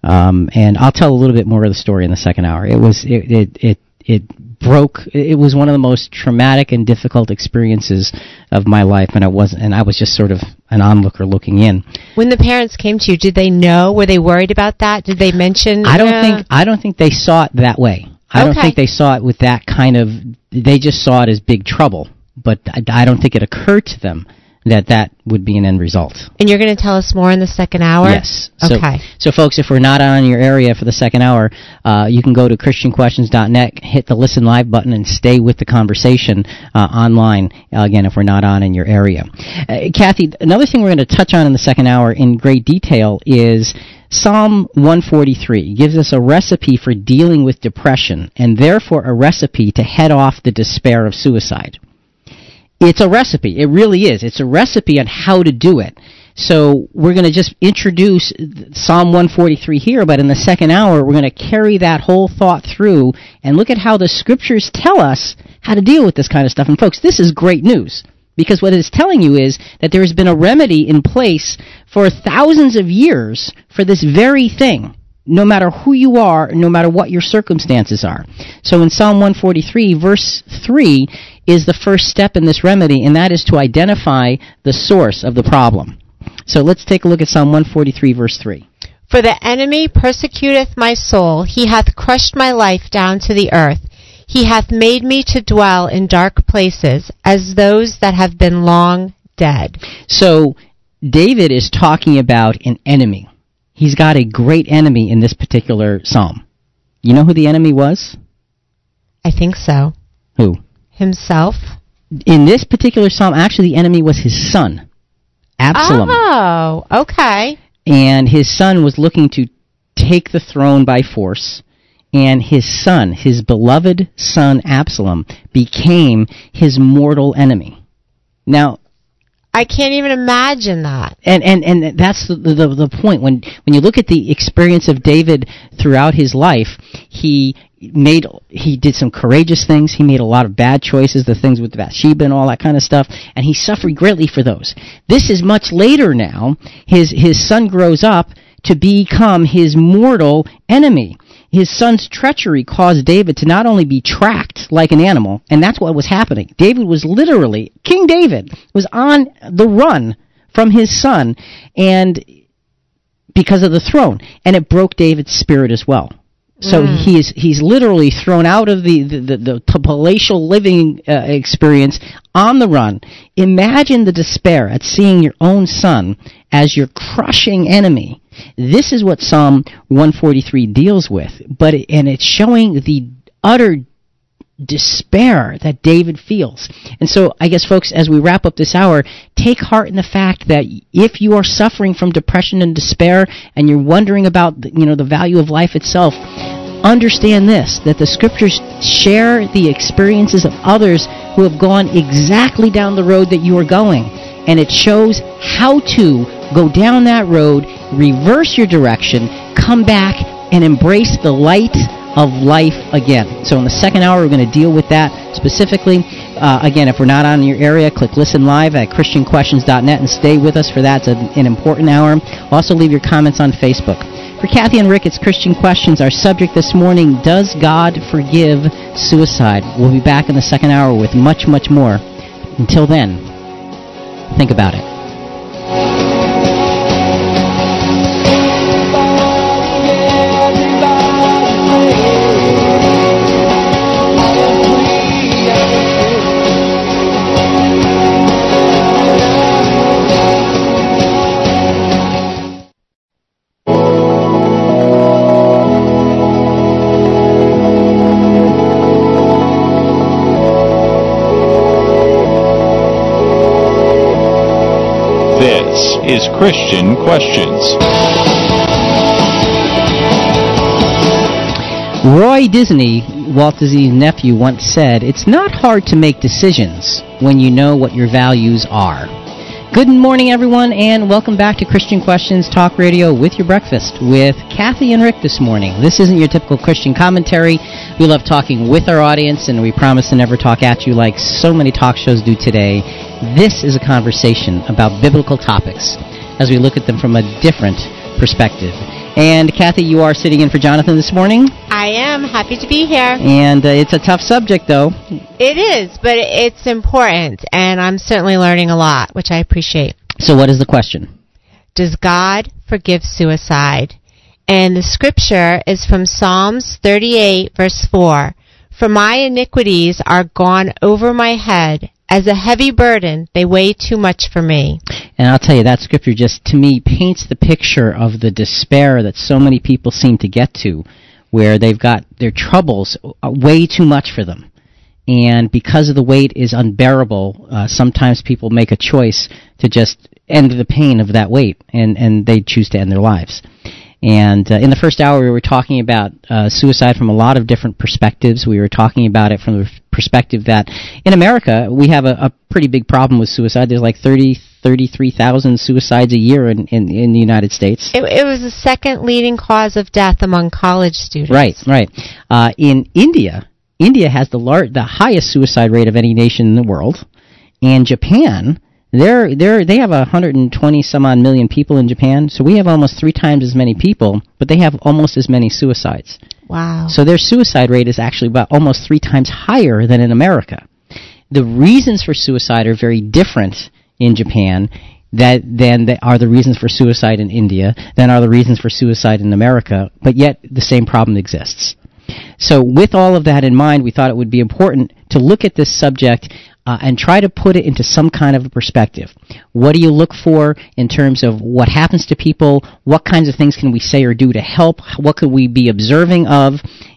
Um, and I'll tell a little bit more of the story in the second hour. It was it it it, it broke. It was one of the most traumatic and difficult experiences of my life, and I was and I was just sort of an onlooker looking in.
When the parents came to you, did they know? Were they worried about that? Did they mention?
I don't
uh,
think I don't think they saw it that way. I don't think they saw it with that kind of. They just saw it as big trouble, but I, I don't think it occurred to them that that would be an end result.
And you're going to tell us more in the second hour.
Yes. So,
Okay.
So, folks, if we're not on your area for the second hour, uh, you can go to ChristianQuestions.net, hit the Listen Live button, and stay with the conversation uh, online. Uh, again, if we're not on in your area. Uh, Kathy, another thing we're going to touch on in the second hour in great detail is Psalm 143 gives us a recipe for dealing with depression, and therefore a recipe to head off the despair of suicide. It's a recipe. It really is. It's a recipe on how to do it. So we're going to just introduce Psalm 143 here, but in the second hour, we're going to carry that whole thought through and look at how the scriptures tell us how to deal with this kind of stuff. And folks, this is great news. Because what it's telling you is that there has been a remedy in place for thousands of years for this very thing no matter who you are, no matter what your circumstances are. So in Psalm 143, verse 3 is the first step in this remedy, and that is to identify the source of the problem. So let's take a look at Psalm 143, verse 3.
For the enemy persecuteth my soul. He hath crushed my life down to the earth. He hath made me to dwell in dark places, as those that have been long dead.
So David is talking about an enemy. He's got a great enemy in this particular psalm. You know who the enemy was?
I think so.
Who?
Himself?
In this particular psalm, actually, the enemy was his son, Absalom.
Oh, okay.
and his son was looking to take the throne by force and his son his beloved son absalom became his mortal enemy now
I can't even imagine that.
and and and that's the, the the point. When when you look at the experience of David throughout his life he made he did some courageous things. He made a lot of bad choices the things with Bathsheba and all that kind of stuff. And he suffered greatly for those. This is much later now. His his son grows up to become his mortal enemy his son's treachery caused David to not only be tracked like an animal, and that's what was happening. David was literally, King David was on the run from his son, and because of the throne, and it broke David's spirit as well. So
Mm.
he is he's literally thrown out of the the, the, the palatial living uh, experience on the run. Imagine the despair at seeing your own son as your crushing enemy This is what Psalm 143 deals with, but and it's showing the utter despair that David feels. And so I guess folks as we wrap up this hour, take heart in the fact that if you are suffering from depression and despair and you're wondering about you know the value of life itself, understand this that the scriptures share the experiences of others who have gone exactly down the road that you are going and it shows how to go down that road, reverse your direction, come back and embrace the light of life again. So in the second hour, we're going to deal with that specifically. Uh, again, if we're not on your area, click listen live at christianquestions.net and stay with us for that. It's an, an important hour. Also, leave your comments on Facebook. For Kathy and Rick, it's Christian Questions. Our subject this morning, Does God Forgive Suicide? We'll be back in the second hour with much, much more. Until then, think about it.
Is Christian Questions.
Roy Disney, Walt Disney's nephew, once said, It's not hard to make decisions when you know what your values are. Good morning, everyone, and welcome back to Christian Questions Talk Radio with your breakfast with Kathy and Rick this morning. This isn't your typical Christian commentary. We love talking with our audience, and we promise to never talk at you like so many talk shows do today. This is a conversation about biblical topics as we look at them from a different perspective. And Kathy, you are sitting in for Jonathan this morning,
I am happy to be here.
and uh, it's a tough subject, though.
It is, but it's important, and I'm certainly learning a lot, which I appreciate.
So, what is the question?
Does God forgive suicide? And the scripture is from Psalms 38, verse 4. For my iniquities are gone over my head. As a heavy burden, they weigh too much for me.
And I'll tell you, that scripture just, to me, paints the picture of the despair that so many people seem to get to, where they've got their troubles uh, way too much for them. And because of the weight is unbearable, uh, sometimes people make a choice to just end the pain of that weight, and, and they choose to end their lives. And uh, in the first hour, we were talking about uh, suicide from a lot of different perspectives. We were talking about it from the perspective that in America, we have a, a pretty big problem with suicide. There's like 30, 33,000 suicides a year in, in, in the United States.
It, it was the second leading cause of death among college students.
Right, right. Uh, in India, India has the lar- the highest suicide rate of any nation in the world, and Japan, they're they're they have a 120 some odd million people in Japan, so we have almost three times as many people, but they have almost as many suicides.
Wow.
So their suicide rate is actually about almost three times higher than in America. The reasons for suicide are very different in Japan that than the, are the reasons for suicide in India, than are the reasons for suicide in America, but yet the same problem exists. So, with all of that in mind, we thought it would be important to look at this subject uh, and try to put it into some kind of a perspective. What do you look for in terms of what happens to people? What kinds of things can we say or do to help? What could we be observing of?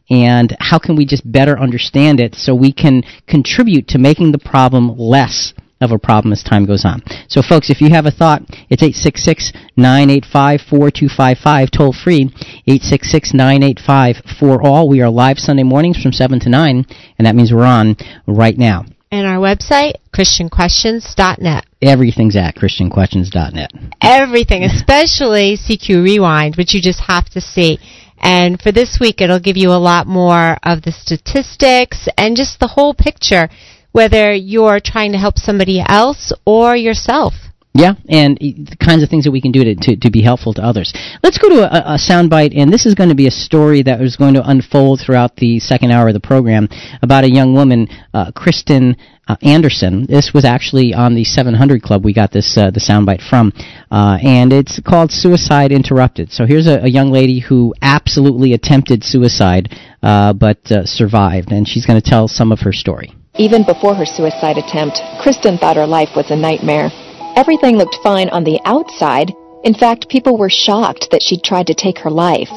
And how can we just better understand it so we can contribute to making the problem less of a problem as time goes on. So, folks, if you have a thought, it's 866 985 4255, toll free, 866 985 for all. We are live Sunday mornings from 7 to 9, and that means we're on right now.
And our website, christianquestions.net.
Everything's at ChristianQuestions.net.
Everything, especially CQ Rewind, which you just have to see. And for this week, it'll give you a lot more of the statistics and just the whole picture, whether you're trying to help somebody else or yourself.
Yeah, and the kinds of things that we can do to, to, to be helpful to others. Let's go to a, a soundbite, and this is going to be a story that is going to unfold throughout the second hour of the program about a young woman, uh, Kristen uh, Anderson. This was actually on the 700 Club. We got this uh, the soundbite from, uh, and it's called "Suicide Interrupted." So here's a, a young lady who absolutely attempted suicide, uh, but uh, survived, and she's going to tell some of her story.
Even before her suicide attempt, Kristen thought her life was a nightmare. Everything looked fine on the outside. In fact, people were shocked that she'd tried to take her life.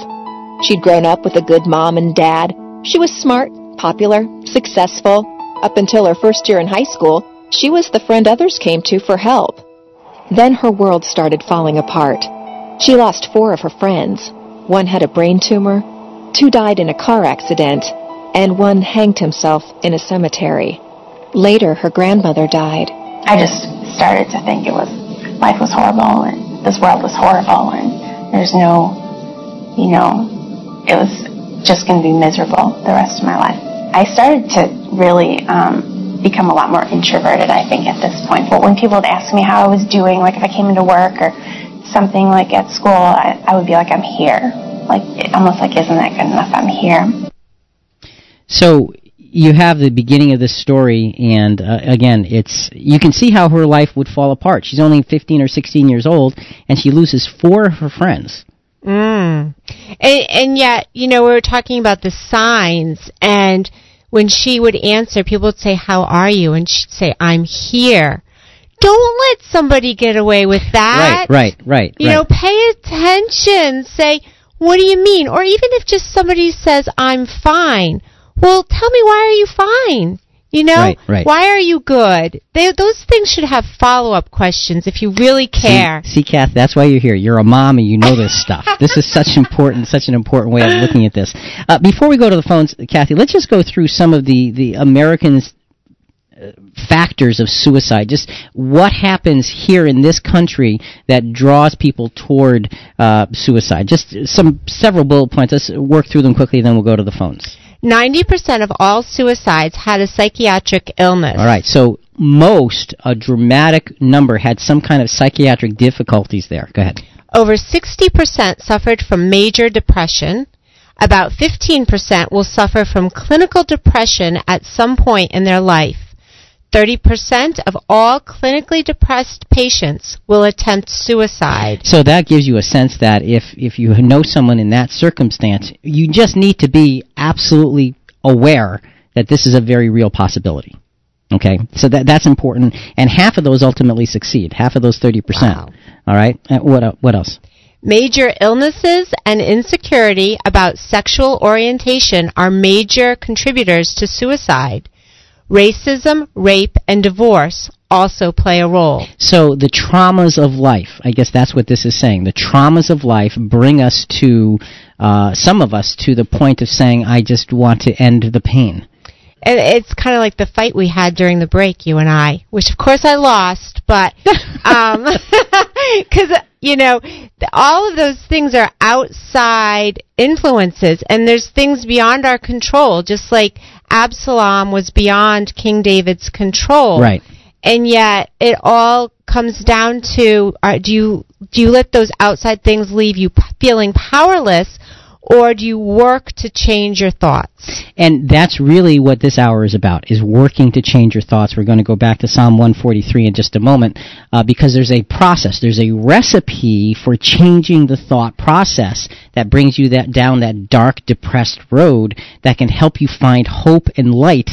She'd grown up with a good mom and dad. She was smart, popular, successful. Up until her first year in high school, she was the friend others came to for help. Then her world started falling apart. She lost four of her friends. One had a brain tumor, two died in a car accident, and one hanged himself in a cemetery. Later, her grandmother died.
I just started to think it was life was horrible and this world was horrible and there's no, you know, it was just going to be miserable the rest of my life. I started to really um, become a lot more introverted, I think, at this point. But when people would ask me how I was doing, like if I came into work or something like at school, I, I would be like, I'm here. Like, almost like, isn't that good enough? I'm here.
So you have the beginning of this story, and uh, again, it's you can see how her life would fall apart. She's only 15 or 16 years old, and she loses four of her friends.
Mm. And, and yet, you know, we were talking about the signs, and when she would answer, people would say, "How are you?" and she'd say, "I'm here." Don't let somebody get away with that.
Right, right, right.
You
right.
know, pay attention. Say, "What do you mean?" Or even if just somebody says, "I'm fine." Well, tell me why are you fine? You know,
Right, right.
why are you good? They, those things should have follow-up questions if you really care.
See, see, Kath, that's why you're here. You're a mom and you know this stuff. this is such important, such an important way of looking at this. Uh, before we go to the phones, Kathy, let's just go through some of the the Americans. uh, Factors of suicide. Just what happens here in this country that draws people toward uh, suicide. Just some several bullet points. Let's work through them quickly, then we'll go to the phones.
90% of all suicides had a psychiatric illness.
All right. So most, a dramatic number, had some kind of psychiatric difficulties there. Go ahead.
Over 60% suffered from major depression. About 15% will suffer from clinical depression at some point in their life. 30% of all clinically depressed patients will attempt suicide.
So that gives you a sense that if if you know someone in that circumstance, you just need to be absolutely aware that this is a very real possibility. Okay, so that that's important, and half of those ultimately succeed. Half of those thirty percent. Wow. All right. Uh, what what else?
Major illnesses and insecurity about sexual orientation are major contributors to suicide. Racism, rape, and divorce also play a role.
So the traumas of life, I guess that's what this is saying. The traumas of life bring us to uh, some of us to the point of saying, "I just want to end the pain."
And it's kind of like the fight we had during the break, you and I, which of course I lost, but um, because you know all of those things are outside influences, and there's things beyond our control. Just like Absalom was beyond King David's control,
Right.
and yet it all comes down to uh, do you do you let those outside things leave you p- feeling powerless or do you work to change your thoughts
And that's really what this hour is about, is working to change your thoughts. We're going to go back to Psalm 143 in just a moment, uh, because there's a process, there's a recipe for changing the thought process that brings you that down that dark, depressed road that can help you find hope and light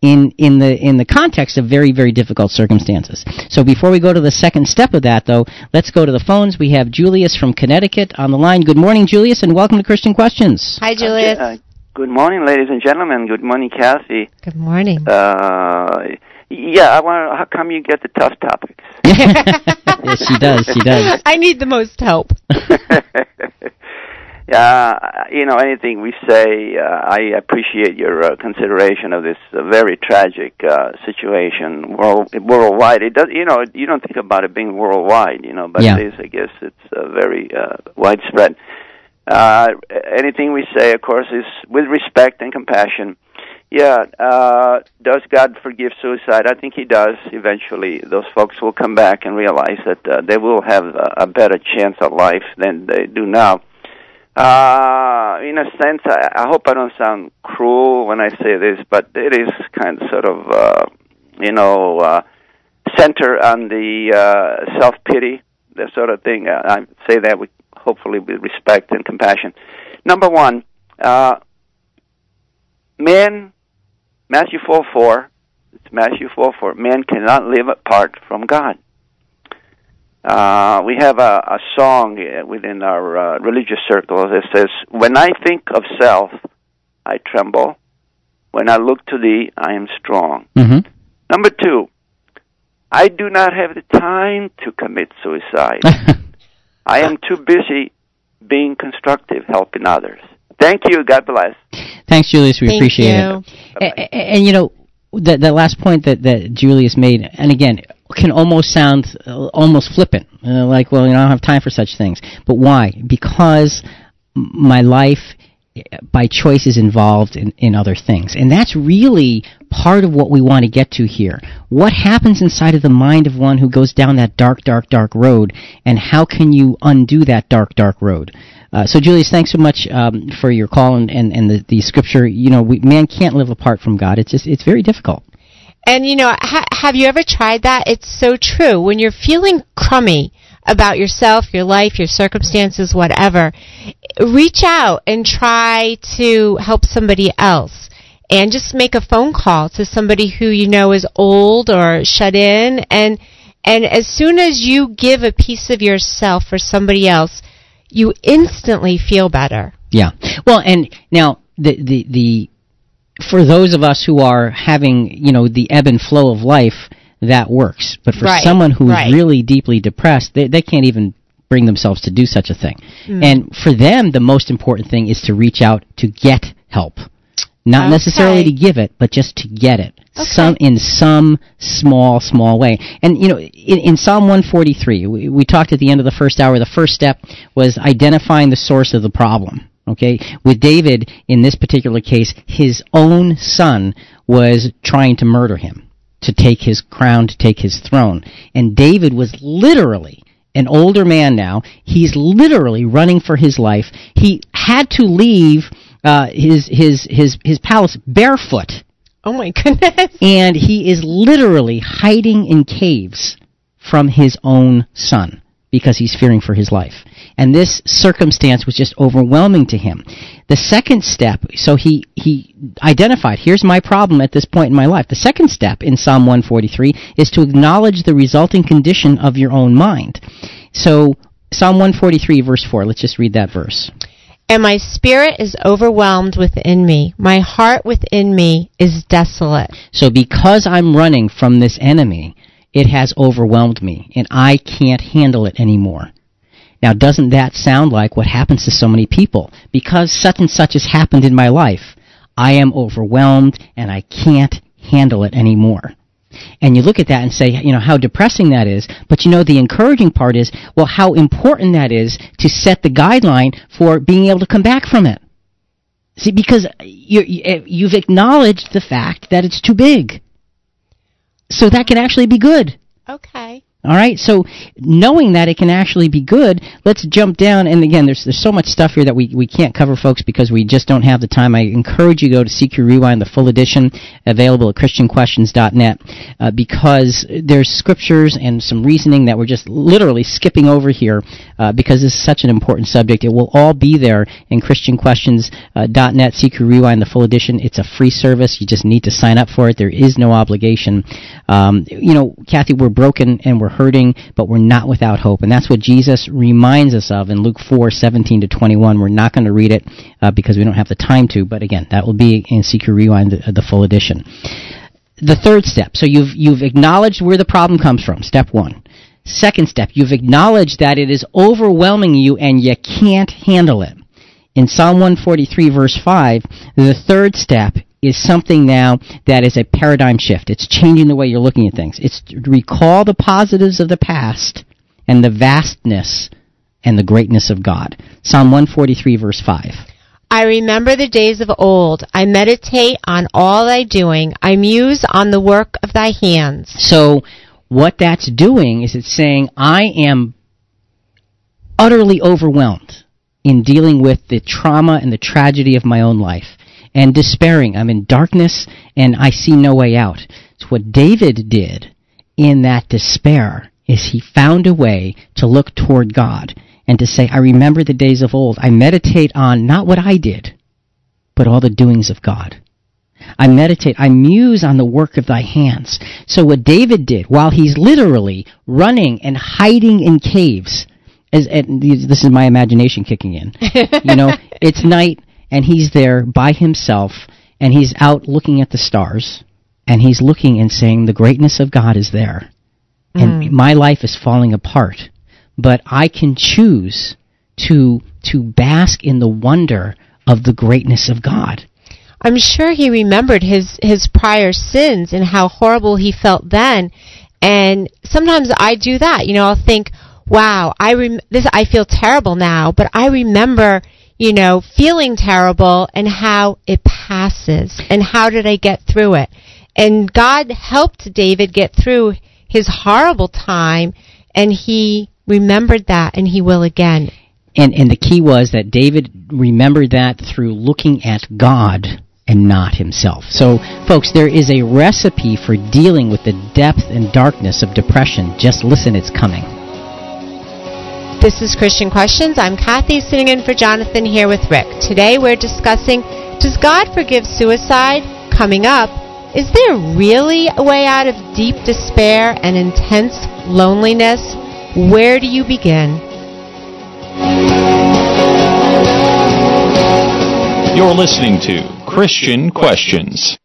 in, in the in the context of very very difficult circumstances. So before we go to the second step of that, though, let's go to the phones. We have Julius from Connecticut on the line. Good morning, Julius, and welcome to Christian Questions.
hi julius
Uh, good morning, ladies and gentlemen. Good morning, Kathy.
good morning
Uh, yeah, I want. How come you get the tough topics?
yes, she does. She does.
i need the most help
Yeah, you know, anything we say, uh, I appreciate your uh, consideration of this uh, very tragic uh, situation world, worldwide. It does, you know, you don't think about it being worldwide, you know, but
Yeah.
it is. I guess it's uh, very uh, widespread. Uh, anything we say, of course, is with respect and compassion. Yeah, uh, does God forgive suicide? I think He does. Eventually, those folks will come back and realize that uh, they will have a, a better chance at life than they do now. Uh, in a sense, I, I hope I don't sound cruel when I say this, but it is kind of sort of, uh, you know, uh, center on the uh, self pity, that sort of thing. Uh, I say that with hopefully with respect and compassion. Number one, uh, man, Matthew four four, it's Matthew four four. Man cannot live apart from God. Uh, we have a, a song uh, within our uh, religious circles that says, When I think of self, I tremble. When I look to thee, I am strong.
Mm-hmm.
Number two, I do not have the time to commit suicide. I am too busy being constructive, helping others. Thank you. God bless.
Thanks, Julius. We
Thank
appreciate
you.
it. And, and you know that that last point that that Julius made, and again, can almost sound uh, almost flippant, uh, like, well, you know, I don't have time for such things. But why? Because my life by choice is involved in, in other things. And that's really part of what we want to get to here. What happens inside of the mind of one who goes down that dark, dark, dark road, and how can you undo that dark, dark road? Uh, so, Julius, thanks so much um, for your call and, and, and the, the scripture. You know, we, man can't live apart from God. It's just, it's very difficult.
And you know, ha- have you ever tried that? It's so true. When you're feeling crummy about yourself, your life, your circumstances, whatever, reach out and try to help somebody else. And just make a phone call to somebody who you know is old or shut in and and as soon as you give a piece of yourself for somebody else, you instantly feel better.
Yeah. Well, and now the the the for those of us who are having you know the ebb and flow of life, that works. But for
Right,
someone who's
right.
really deeply depressed, they they can't even bring themselves to do such a thing.
Mm.
And for them, the most important thing is to reach out to get help. Not necessarily to give it, but just to get it.
Okay.
Some in some small, small way. And you know, in, in Psalm 143, we, we talked at the end of the first hour. The first step was identifying the source of the problem. Okay, with David in this particular case, his own son was trying to murder him, to take his crown, to take his throne, and David was literally an older man now. He's literally running for his life. He had to leave uh, his his his his palace barefoot,
Oh my goodness.
and he is literally hiding in caves from his own son because he's fearing for his life. And this circumstance was just overwhelming to him. The second step, so he, he identified, here's my problem at this point in my life. The second step in Psalm 143 is to acknowledge the resulting condition of your own mind. So, Psalm 143 verse 4, let's just read that verse.
And my spirit is overwhelmed within me. My heart within me is desolate.
So because I'm running from this enemy, it has overwhelmed me and I can't handle it anymore. Now doesn't that sound like what happens to so many people? Because such and such has happened in my life, I am overwhelmed and I can't handle it anymore. And you look at that and say, you know, how depressing that is. But you know, the encouraging part is, well, how important that is to set the guideline for being able to come back from it. See, because you, you've acknowledged the fact that it's too big. So that can actually be good.
Okay.
All right, so knowing that it can actually be good, let's jump down. And again, there's there's so much stuff here that we, we can't cover, folks, because we just don't have the time. I encourage you to go to CQ Rewind, the full edition, available at ChristianQuestions.net, uh, because there's scriptures and some reasoning that we're just literally skipping over here, uh, because this is such an important subject. It will all be there in ChristianQuestions.net, CQ Rewind, the full edition. It's a free service. You just need to sign up for it. There is no obligation. Um, you know, Kathy, we're broken and we're hurting, but we're not without hope. And that's what Jesus reminds us of in Luke 4, 17 to 21. We're not going to read it uh, because we don't have the time to, but again, that will be in CQ Rewind, the, the full edition. The third step, so you've, you've acknowledged where the problem comes from, step one. Second step, you've acknowledged that it is overwhelming you and you can't handle it. In Psalm 143, verse 5, the third step is something now that is a paradigm shift. It's changing the way you're looking at things. It's to recall the positives of the past and the vastness and the greatness of God. Psalm 143, verse 5.
I remember the days of old. I meditate on all thy doing. I muse on the work of thy hands.
So, what that's doing is it's saying, I am utterly overwhelmed in dealing with the trauma and the tragedy of my own life and despairing. I'm in darkness and I see no way out. It's what David did in that despair is he found a way to look toward God and to say, I remember the days of old. I meditate on not what I did, but all the doings of God. I meditate. I muse on the work of thy hands. So what David did while he's literally running and hiding in caves, as, and this is my imagination kicking in. you know, it's night and he's there by himself and he's out looking at the stars and he's looking and saying the greatness of God is there. And
Mm.
my life is falling apart, but I can choose to to bask in the wonder of the greatness of God.
I'm sure he remembered his his prior sins and how horrible he felt then. And sometimes I do that. You know, I'll think, "Wow, I rem- this I feel terrible now, but I remember, you know, feeling terrible and how it passes and how did I get through it?" And God helped David get through his horrible time and he remembered that and he will again.
And and the key was that David remembered that through looking at God and not himself. So, folks, there is a recipe for dealing with the depth and darkness of depression. Just listen, it's coming.
This is Christian Questions. I'm Kathy sitting in for Jonathan here with Rick. Today we're discussing Does God forgive suicide? Coming up, is there really a way out of deep despair and intense loneliness? Where do you begin?
You're listening to Christian Questions.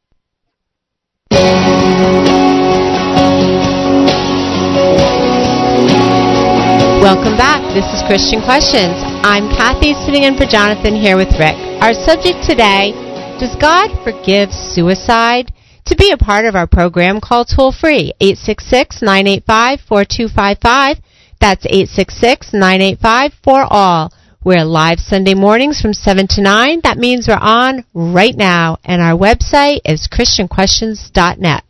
Welcome back. This is Christian Questions. I'm Kathy sitting in for Jonathan here with Rick. Our subject today Does God forgive suicide? To be a part of our program, call toll free 866 985 4255. That's 866 985 for all. We're live Sunday mornings from 7 to 9. That means we're on right now, and our website is ChristianQuestions.net.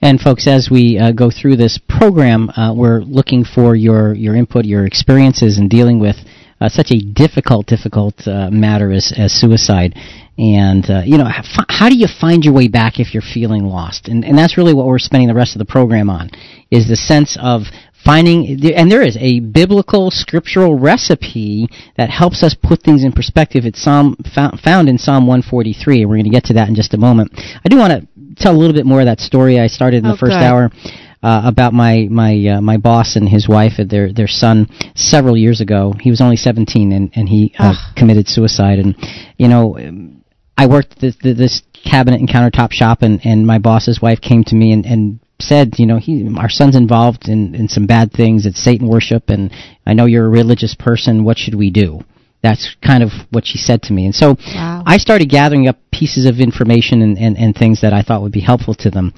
And folks, as we uh, go through this program, uh, we're looking for your your input, your experiences in dealing with uh, such a difficult, difficult uh, matter as as suicide. And uh, you know, how, how do you find your way back if you're feeling lost? And and that's really what we're spending the rest of the program on, is the sense of finding and there is a biblical scriptural recipe that helps us put things in perspective. It's psalm found in psalm 143 and we're going to get to that in just a moment. I do want to tell a little bit more of that story I started in
Oh,
the first hour uh, about my my uh, my boss and his wife and their their son several years ago. He was only 17 and and he uh, committed suicide. And you know, um, I worked this, this cabinet and countertop shop, and and my boss's wife came to me and and said, you know, he our son's involved in in some bad things. It's Satan worship, and I know you're a religious person. What should we do? That's kind of what she said to me. And so
Wow.
I started gathering up pieces of information and, and, and things that I thought would be helpful to them.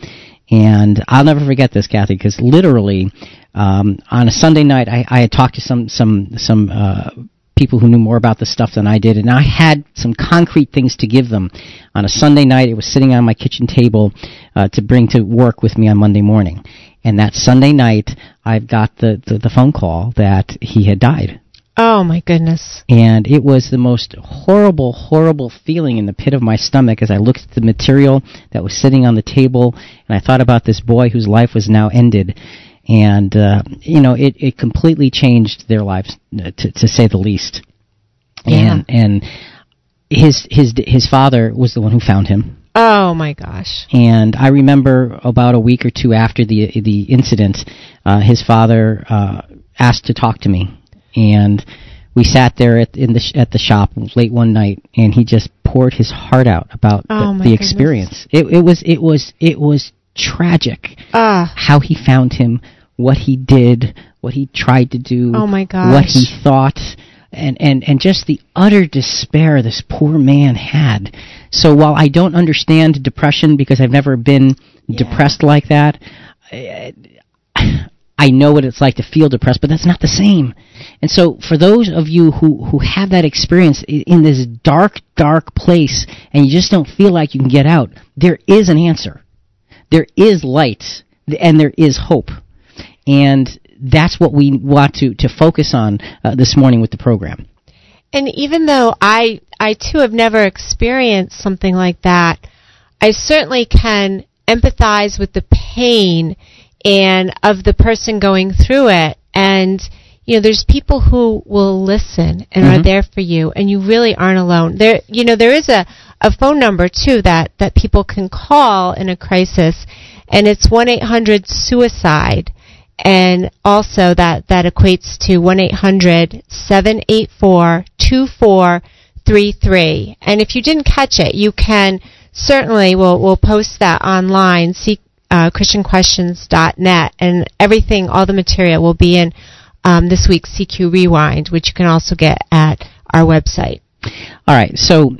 And I'll never forget this, Kathy, because literally um, on a Sunday night, I, I had talked to some some some uh, people who knew more about this stuff than I did, and I had some concrete things to give them. On a Sunday night, it was sitting on my kitchen table uh, to bring to work with me on Monday morning. And that Sunday night, I've got the, the, the phone call that he had died
Oh, my goodness.
and it was the most horrible, horrible feeling in the pit of my stomach as I looked at the material that was sitting on the table, and I thought about this boy whose life was now ended, and uh, you know, it it completely changed their lives, uh, to to say the least.
Yeah.
And and his his his father was the one who found him.
Oh, my gosh.
And I remember about a week or two after the the incident, uh, his father uh, asked to talk to me, and we sat there at in the sh- at the shop late one night, and he just poured his heart out about
Oh,
the, the experience. It it was it was it was tragic
Ah.
how he found him, what he did, what he tried to do,
Oh, my
what he thought, and, and, and just the utter despair this poor man had. So while I don't understand depression because I've never been depressed like that, I, I know what it's like to feel depressed, but that's not the same. And so for those of you who, who have that experience in this dark, dark place and you just don't feel like you can get out, there is an answer there is light and there is hope. And that's what we want to, to focus on uh, this morning with the program.
And even though I I too have never experienced something like that, I certainly can empathize with the pain and of the person going through it and you know there's people who will listen and are
Mhm.
there for you and you really aren't alone there you know there is a a phone number too that that people can call in a crisis, and it's one eight hundred suicide, and also that that equates to one eight hundred seven eight four two four three three. And if you didn't catch it, you can certainly we'll we'll post that online. See uh, ChristianQuestions.net, and everything, all the material will be in um, this week's CQ Rewind, which you can also get at our website.
All right, so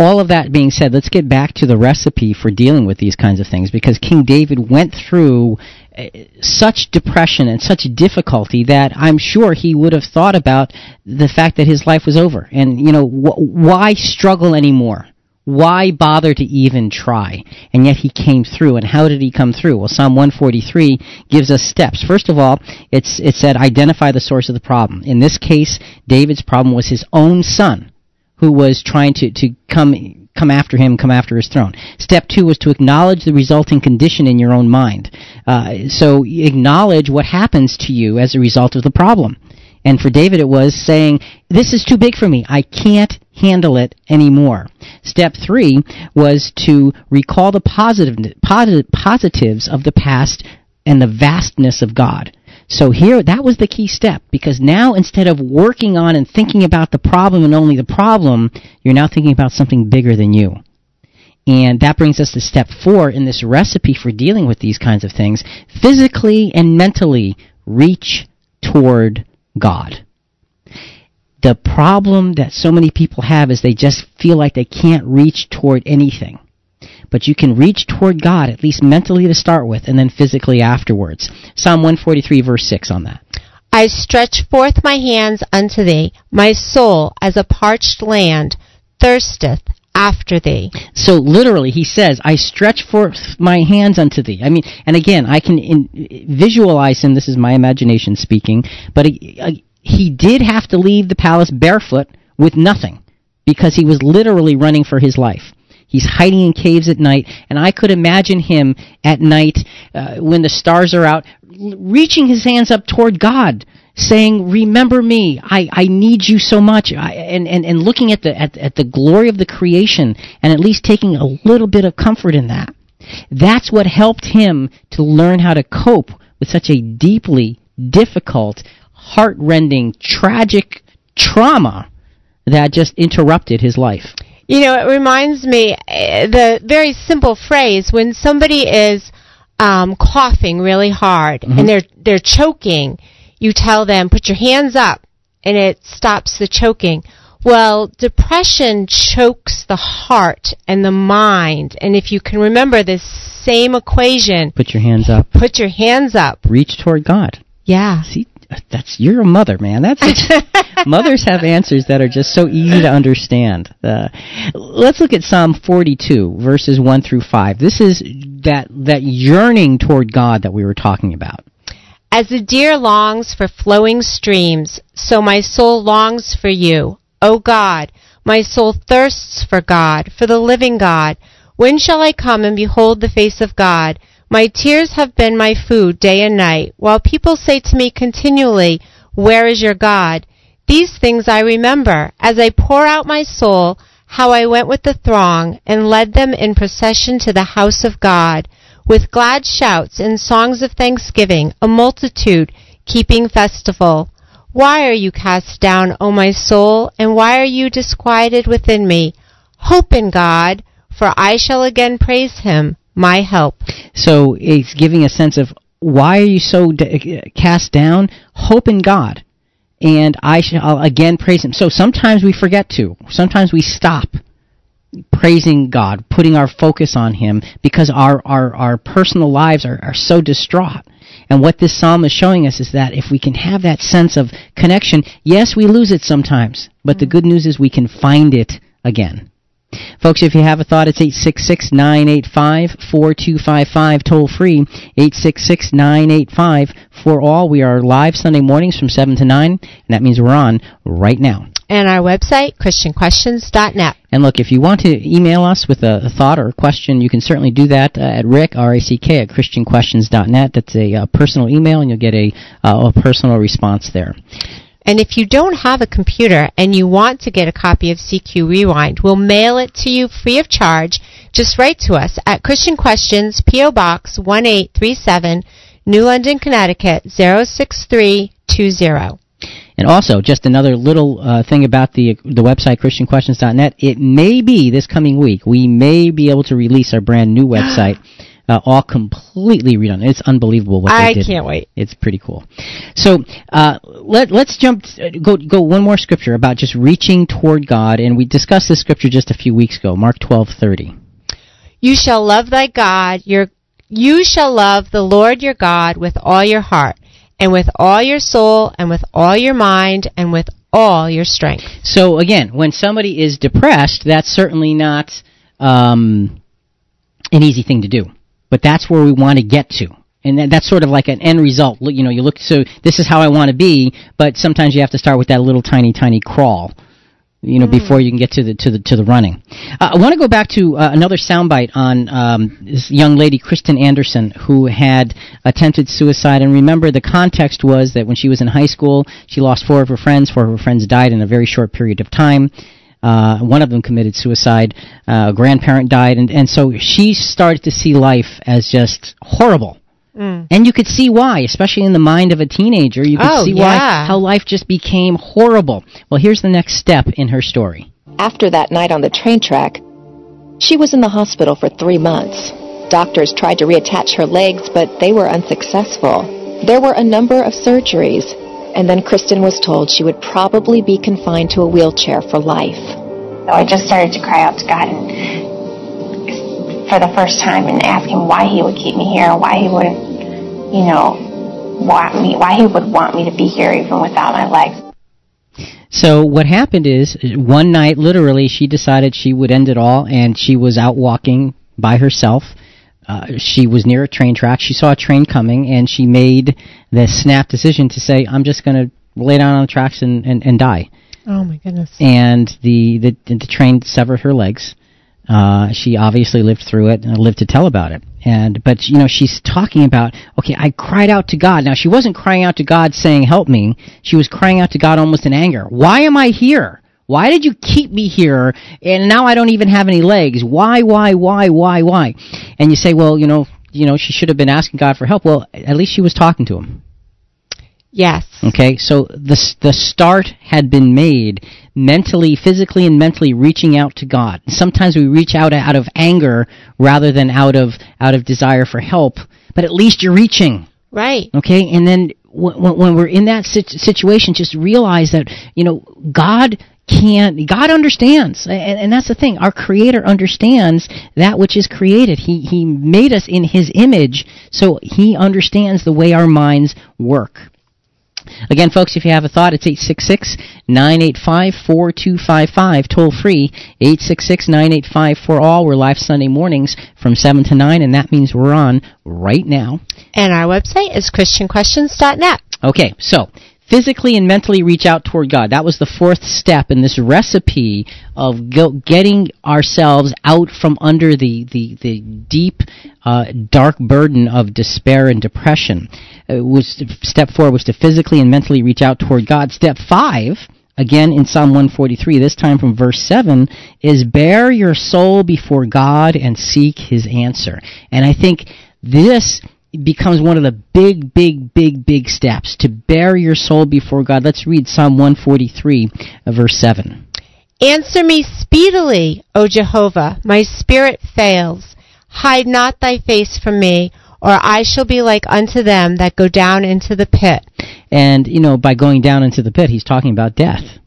all of that being said, let's get back to the recipe for dealing with these kinds of things because King David went through uh, such depression and such difficulty that I'm sure he would have thought about the fact that his life was over. And, you know, wh- why struggle anymore? Why bother to even try? And yet he came through. And how did he come through? Well, Psalm 143 gives us steps. First of all, it's, it said identify the source of the problem. In this case, David's problem was his own son, who was trying to, to come come after him, come after his throne. Step two was to acknowledge the resulting condition in your own mind. Uh, so acknowledge what happens to you as a result of the problem. And for David, it was saying, This is too big for me. I can't handle it anymore. Step three was to recall the positive, positive, positives of the past and the vastness of God. So here, that was the key step because now instead of working on and thinking about the problem and only the problem, you're now thinking about something bigger than you. And that brings us to step four in this recipe for dealing with these kinds of things. Physically and mentally reach toward God. The problem that so many people have is they just feel like they can't reach toward anything. But you can reach toward God, at least mentally to start with, and then physically afterwards. Psalm 143, verse 6 on that.
I stretch forth my hands unto thee. My soul, as a parched land, thirsteth after thee.
So literally, he says, I stretch forth my hands unto thee. I mean, and again, I can in, visualize him, this is my imagination speaking, but he, uh, he did have to leave the palace barefoot with nothing because he was literally running for his life. He's hiding in caves at night, and I could imagine him at night uh, when the stars are out, reaching his hands up toward God, saying, "Remember me. I, I need you so much." I, and, and and looking at the at, at the glory of the creation, and at least taking a little bit of comfort in that. That's what helped him to learn how to cope with such a deeply difficult, heartrending, tragic trauma that just interrupted his life.
You know, it reminds me uh, the very simple phrase when somebody is um, coughing really hard
Mm-hmm.
and they're they're choking, you tell them put your hands up, and it stops the choking. Well, depression chokes the heart and the mind, and if you can remember this same equation,
Put your hands up.
put your hands up.
Reach toward God.
Yeah.
See, that's you're a mother, man. That's mothers have answers that are just so easy to understand. Uh, let's look at Psalm 42, verses 1 through 5. This is that that yearning toward God that we were talking about.
As the deer longs for flowing streams, so my soul longs for you. O God, my soul thirsts for God, for the living God. When shall I come and behold the face of God? My tears have been my food day and night, while people say to me continually, Where is your God? These things I remember, as I pour out my soul, how I went with the throng, and led them in procession to the house of God, with glad shouts and songs of thanksgiving, a multitude keeping festival. Why are you cast down, O my soul, and why are you disquieted within me? Hope in God, for I shall again praise him, my help.
So it's giving a sense of why are you so d- uh, cast down? Hope in God, and I shall again praise Him. So sometimes we forget to. Sometimes we stop praising God, putting our focus on Him because our our, our personal lives are, are so distraught. And what this psalm is showing us is that if we can have that sense of connection, yes, we lose it sometimes, but the mm. good news is we can find it again. Folks, if you have a thought, it's 866-985-4255, toll free, 866-985 for all. We are live Sunday mornings from 7 to 9, and that means we're on right now.
And our website, ChristianQuestions.net.
And look, if you want to email us with a, a thought or a question, you can certainly do that uh, at rick, R-A-C-K, at christianquestions.net. That's a uh, personal email, and you'll get a, uh, a personal response there.
And if you don't have a computer and you want to get a copy of CQ Rewind, we'll mail it to you free of charge. Just write to us at Christian Questions, P.O. Box 1837, New London, Connecticut 06320.
And also, just another little uh, thing about the the website ChristianQuestions.net. It may be this coming week we may be able to release our brand new website. Uh, all completely redone. It's unbelievable what
I
they did.
I can't wait.
It's pretty cool. So uh, let let's jump uh, go go one more scripture about just reaching toward God, and we discussed this scripture just a few weeks ago, Mark twelve thirty.
You shall love thy God, your you shall love the Lord your God with all your heart, and with all your soul, and with all your mind, and with all your strength.
So again, when somebody is depressed, that's certainly not um, an easy thing to do. But that's where we want to get to. And that's sort of like an end result. You know, you look, so this is how I want to be, but sometimes you have to start with that little tiny, tiny crawl. You know, before you can get to the to the to the running. Uh, I want to go back to uh, another soundbite on um, this young lady, Kristen Anderson, who had attempted suicide. And remember, the context was that when she was in high school, she lost four of her friends. Four of her friends died in a very short period of time. Uh, one of them committed suicide. Uh, a grandparent died, and and so she started to see life as just horrible. And you could see why, especially in the mind of a teenager. You could
Oh,
see why how life just became horrible. Well, here's the next step in her story.
After that night on the train track, she was in the hospital for three months. Doctors tried to reattach her legs, but they were unsuccessful. There were a number of surgeries, and then Kristen was told she would probably be confined to a wheelchair for life.
So I just started to cry out to God and for the first time and ask him why he would keep me here, why he wouldn't, you know, want me, why he would want me to be here even without my legs.
So what happened is one night, literally, she decided she would end it all, and she was out walking by herself. Uh, she was near a train track. She saw a train coming, and she made the snap decision to say, "I'm just going to lay down on the tracks and, and, and die."
Oh my goodness.
and the the, the train severed her legs. Uh, she obviously lived through it and lived to tell about it. And but you know she's talking about okay, I cried out to God. Now she wasn't crying out to God saying help me. She was crying out to God almost in anger. Why am I here? Why did you keep me here? And now I don't even have any legs. Why? Why? Why? Why? Why? And you say, well, you know, you know, she should have been asking God for help. Well, at least she was talking to him.
Yes.
Okay, so the the start had been made mentally, physically, and mentally reaching out to God. Sometimes we reach out out of anger rather than out of out of desire for help, but at least you're reaching.
Right.
Okay, and then when, when we're in that sit- situation, just realize that you know God can't. God understands, and, and that's the thing. Our Creator understands that which is created. He He made us in His image, so He understands the way our minds work. Again, folks, if you have a thought, it's 866 985 4255, toll free 866 985 for all. We're live Sunday mornings from 7 to 9, and that means we're on right now.
And our website is christianquestions.net.
Okay, so physically and mentally reach out toward God. That was the fourth step in this recipe of getting ourselves out from under the, the, the deep, uh, dark burden of despair and depression. Uh, was step four was to physically and mentally reach out toward God. Step five. Again in Psalm 143, this time from verse 7, is bare your soul before God and seek his answer. And I think this becomes one of the big, big, big, big steps to bare your soul before God. Let's read Psalm 143, uh, verse 7.
Answer me speedily, O Jehovah. My spirit fails. Hide not thy face from me, or I shall be like unto them that go down into the pit.
And, you know, by going down into the pit, he's talking about death.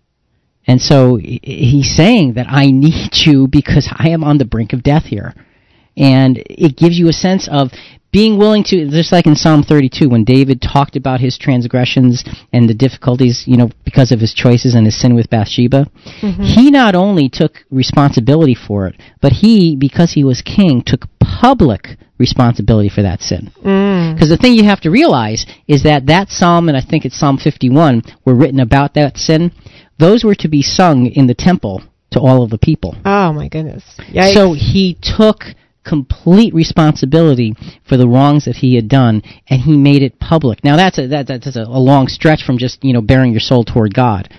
And so he's saying that I need you because I am on the brink of death here. And it gives you a sense of being willing to, just like in Psalm 32, when David talked about his transgressions and the difficulties, you know, because of his choices and his sin with Bathsheba, he not only took responsibility for it, but he, because he was king, took public responsibility for that sin.
Mm.
Because the thing you have to realize is that that psalm, and I think it's Psalm 51, were written about that sin. Those were to be sung in the temple to all of the people.
Oh my goodness. Yikes.
So he took complete responsibility for the wrongs that he had done, and he made it public. Now that's a, that, that's a, a long stretch from just you know baring your soul toward God,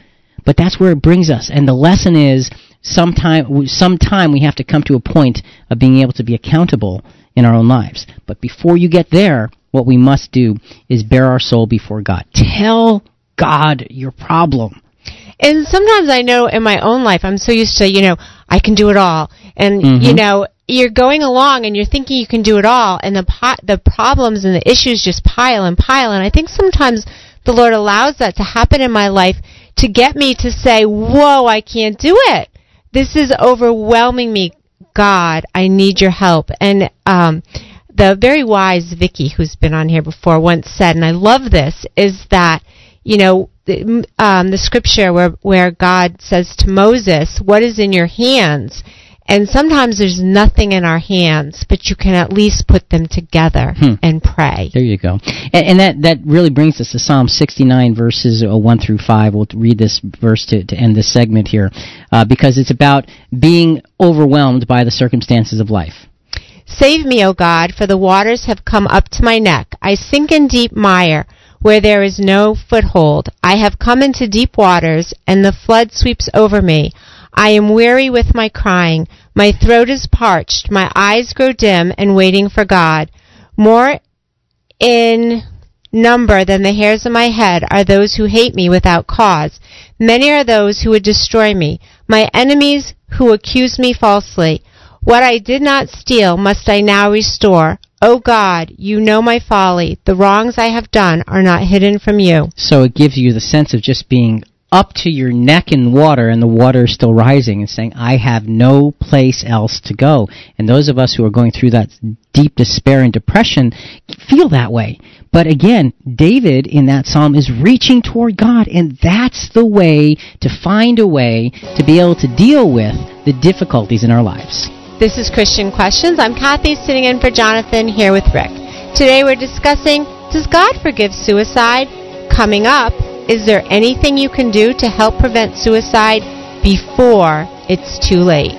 but that's where it brings us. And the lesson is sometime sometime we have to come to a point of being able to be accountable in our own lives. But before you get there, what we must do is bare our soul before God. Tell God your problem.
And sometimes I know in my own life, I'm so used to, you know, I can do it all. And,
Mhm.
you know, you're going along and you're thinking you can do it all and the po- the problems and the issues just pile and pile and I think sometimes the Lord allows that to happen in my life to get me to say, "Whoa, I can't do it. This is overwhelming me. God, I need your help." And um the very wise Vicky who's been on here before once said and I love this is that you know um, the scripture where where God says to Moses, "What is in your hands?" And sometimes there's nothing in our hands, but you can at least put them together
Hmm.
and pray.
There you go. And, and that, that really brings us to Psalm 69, verses uh, 1 through 5. We'll read this verse to, to end this segment here uh, because it's about being overwhelmed by the circumstances of life.
Save me, O God, for the waters have come up to my neck. I sink in deep mire, where there is no foothold. I have come into deep waters, and the flood sweeps over me. I am weary with my crying. My throat is parched. My eyes grow dim and waiting for God. More in number than the hairs of my head are those who hate me without cause. Many are those who would destroy me, my enemies who accuse me falsely. What I did not steal must I now restore. O God, you know my folly. The wrongs I have done are not hidden from you.
So it gives you the sense of just being up to your neck in water and the water is still rising and saying, I have no place else to go. And those of us who are going through that deep despair and depression feel that way. But again, David in that psalm is reaching toward God and that's the way to find a way to be able to deal with the difficulties in our lives.
This is Christian Questions. I'm Kathy sitting in for Jonathan here with Rick. Today we're discussing Does God forgive suicide? Coming up, is there anything you can do to help prevent suicide before it's too late?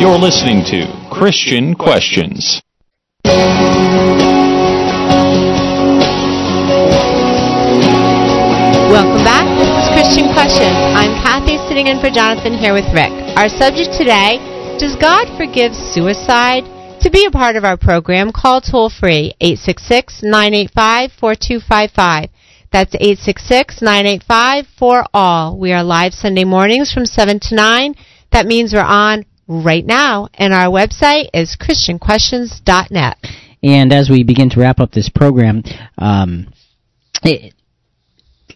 You're listening to Christian Questions.
Welcome back. Christian Questions. I'm Kathy sitting in for Jonathan here with Rick. Our subject today Does God forgive suicide? To be a part of our program, call toll free 866 985 4255. That's 866 985 4 all. We are live Sunday mornings from 7 to 9. That means we're on right now, and our website is ChristianQuestions.net.
And as we begin to wrap up this program, um, it,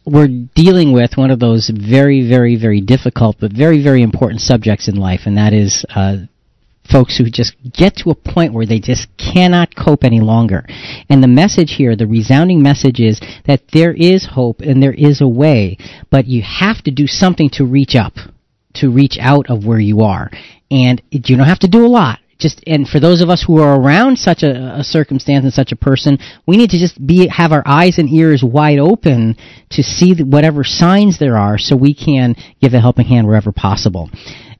we're dealing with one of those very, very, very difficult but very, very important subjects in life, and that is uh, folks who just get to a point where they just cannot cope any longer. And the message here, the resounding message is that there is hope and there is a way, but you have to do something to reach up, to reach out of where you are. And you don't have to do a lot just and for those of us who are around such a, a, circumstance and such a person, we need to just be have our eyes and ears wide open to see whatever signs there are, so we can give a helping hand wherever possible.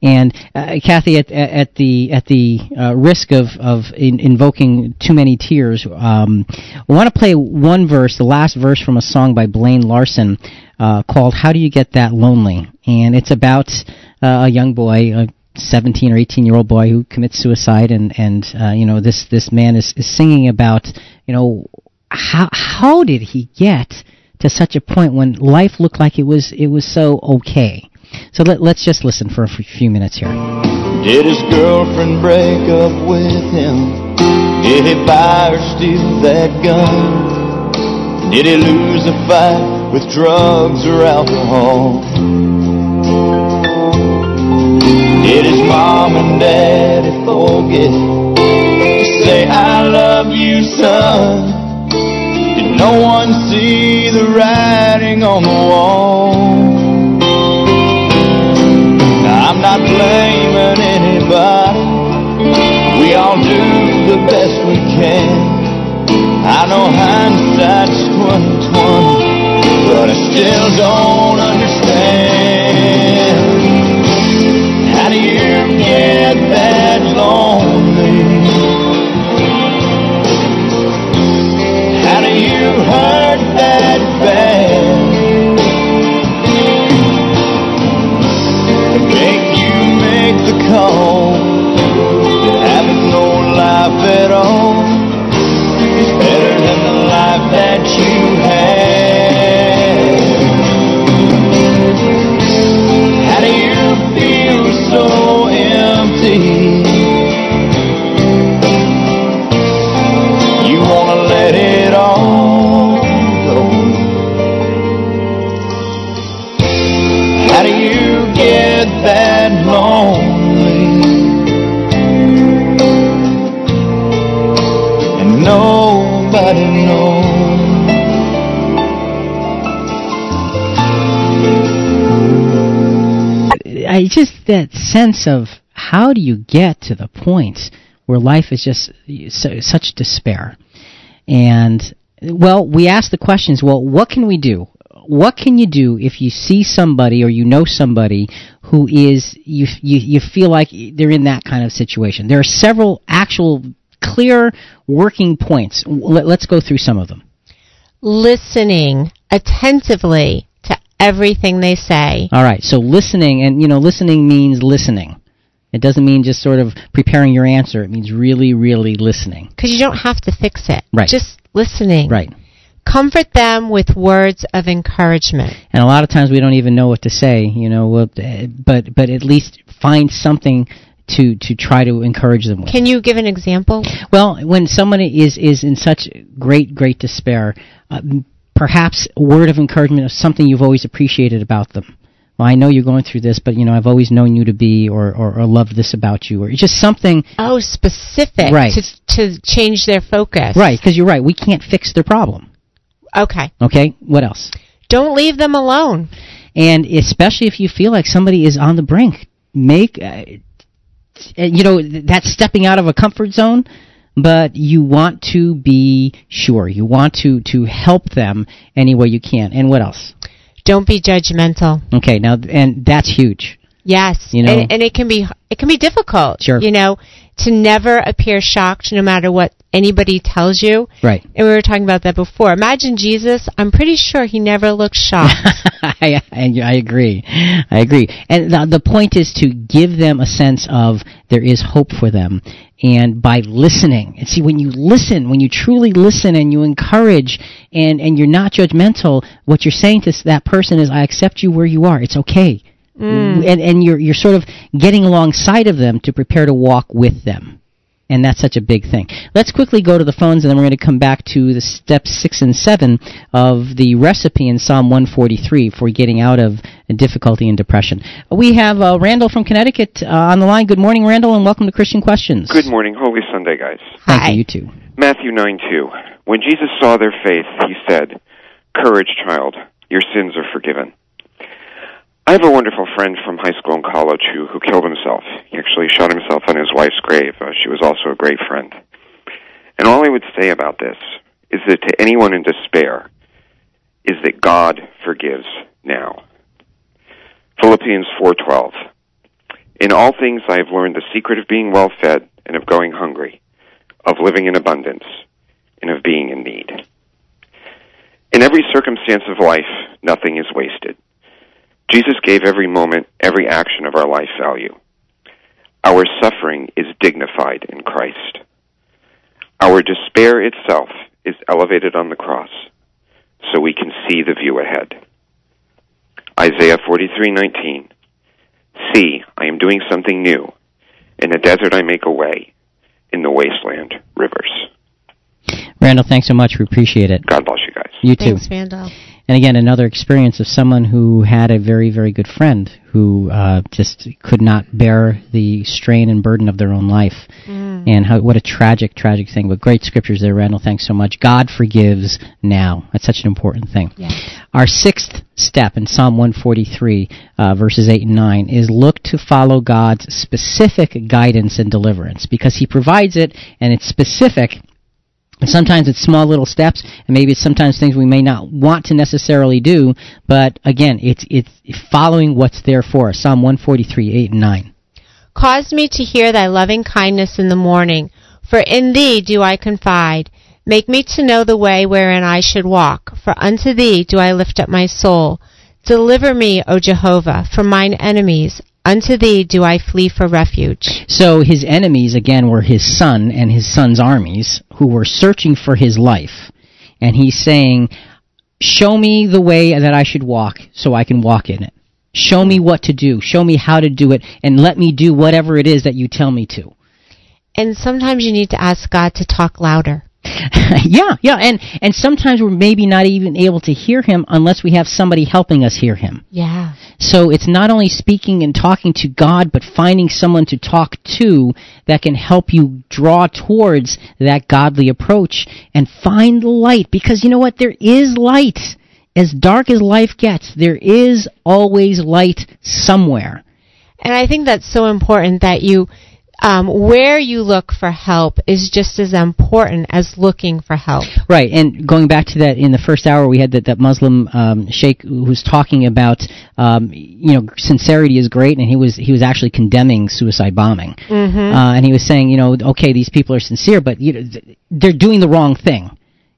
And uh, Kathy, at, at the at the uh, risk of of in, invoking too many tears, um, I want to play one verse, the last verse from a song by Blaine Larsen uh, called "How Do You Get That Lonely," and it's about uh, a young boy. 17 or 18 year old boy who commits suicide and and uh, you know this this man is, is singing about you know how how did he get to such a point when life looked like it was it was so okay? So let, let's just listen for a few minutes here.
Did his girlfriend break up with him? Did he buy or steal that gun? Did he lose a fight with drugs or alcohol did his mom and daddy forget to say I love you, son? Did no one see the writing on the wall? I'm not blaming anybody. We all do the best we can. I know hindsight's 2020. but I still don't
I just that sense of how do you get to the point where life is just so, such despair, and well, we ask the questions. Well, what can we do? What can you do if you see somebody or you know somebody who is you you you feel like they're in that kind of situation? There are several actual clear working points. Let, let's go through some of them.
Listening attentively everything they say.
All right. So listening, and you know, listening means listening. It doesn't mean just sort of preparing your answer. It means really, really listening.
Because you don't have to fix it.
Right.
Just listening.
Right.
Comfort them with words of encouragement.
And a lot of times we don't even know what to say. You know, well, but but at least find something to to try to encourage them with.
Can you give an example?
Well, when someone is is in such great great despair, uh, perhaps a word of encouragement of something you've always appreciated about them. Well, I know you're going through this, but you know I've always known you to be, or or, or loved this about you, or just something.
Oh, specific.
Right.
To to change their focus.
Right, because you're right. We can't fix their problem.
Okay.
Okay. What else?
Don't leave them alone.
And especially if you feel like somebody is on the brink, make uh, you know that's stepping out of a comfort zone but you want to be sure you want to to help them any way you can and what else
Don't be judgmental.
okay now and that's huge
Yes.
You know-
and, and it can be it can be difficult.
Sure.
You know, to never appear shocked no matter what anybody tells you.
right
And we were talking about that before. Imagine Jesus. I'm pretty sure he never looked shocked.
I, I, I agree i agree and the, the point is to give them a sense of there is hope for them and by listening. And see when you listen when you truly listen and you encourage and and you're not judgmental what you're saying to that person is i accept you where you are. It's okay.
Mm.
and and you're you're sort of getting alongside of them to prepare to walk with them and that's such a big thing. Let's quickly go to the phones, and then we're going to come back to the steps six and seven of the recipe in Psalm 143 for getting out of difficulty and depression. We have uh, Randall from Connecticut uh, on the line. Good morning, Randall, and welcome to Christian Questions.
Good morning. Holy Sunday, guys.
Thank you. You too.
Matthew 9 2. When Jesus saw their faith, he said, Courage, child, your sins are forgiven. I have a wonderful friend from high school and college who, who killed himself. He actually shot himself on his wife's grave. Uh, she was also a great friend. And all I would say about this is that to anyone in despair, is that God forgives now. Philippians 4:12. In all things I have learned the secret of being well fed and of going hungry, of living in abundance, and of being in need. In every circumstance of life, nothing is wasted. Jesus gave every moment, every action of our life value. Our suffering is dignified in Christ. Our despair itself is elevated on the cross so we can see the view ahead. Isaiah 43:19 See, I am doing something new. In the desert I make a way, in the wasteland rivers.
Randall, thanks so much. We appreciate it.
God bless you guys.
You too.
Thanks, Randall.
And again, another experience of someone who had a very, very good friend who uh, just could not bear the strain and burden of their own life.
Mm.
And how, what a tragic, tragic thing. But great scriptures there, Randall. Thanks so much. God forgives now. That's such an important thing. Our sixth step in Psalm 143, uh, verses 8 and 9, is look to follow God's specific guidance and deliverance because He provides it and it's specific Sometimes it's small little steps, and maybe it's sometimes things we may not want to necessarily do. But again, it's it's following what's there for us. Psalm 143, 8 and 9.
Cause me to hear thy loving kindness in the morning, for in thee do I confide. Make me to know the way wherein I should walk, for unto thee do I lift up my soul. Deliver me, O Jehovah, from mine enemies. Unto thee do I flee for refuge.
So his enemies again were his son and his son's armies who were searching for his life. And he's saying, show me the way that I should walk so I can walk in it. Show me what to do. Show me how to do it and let me do whatever it is that you tell me to.
And sometimes you need to ask God to talk louder.
yeah, yeah, and and sometimes we're maybe not even able to hear him unless we have somebody helping us hear him.
Yeah.
So it's not only speaking and talking to God, but finding someone to talk to that can help you draw towards that godly approach and find the light. Because you know what? There is light. As dark as life gets, there is always light somewhere.
And I think that's so important that you um, where you look for help is just as important as looking for help.
Right, and going back to that, in the first hour we had that, that Muslim um, sheikh who was talking about, um, you know, sincerity is great, and he was he was actually condemning suicide bombing,
mm-hmm.
uh, and he was saying, you know, okay, these people are sincere, but you know, they're doing the wrong thing.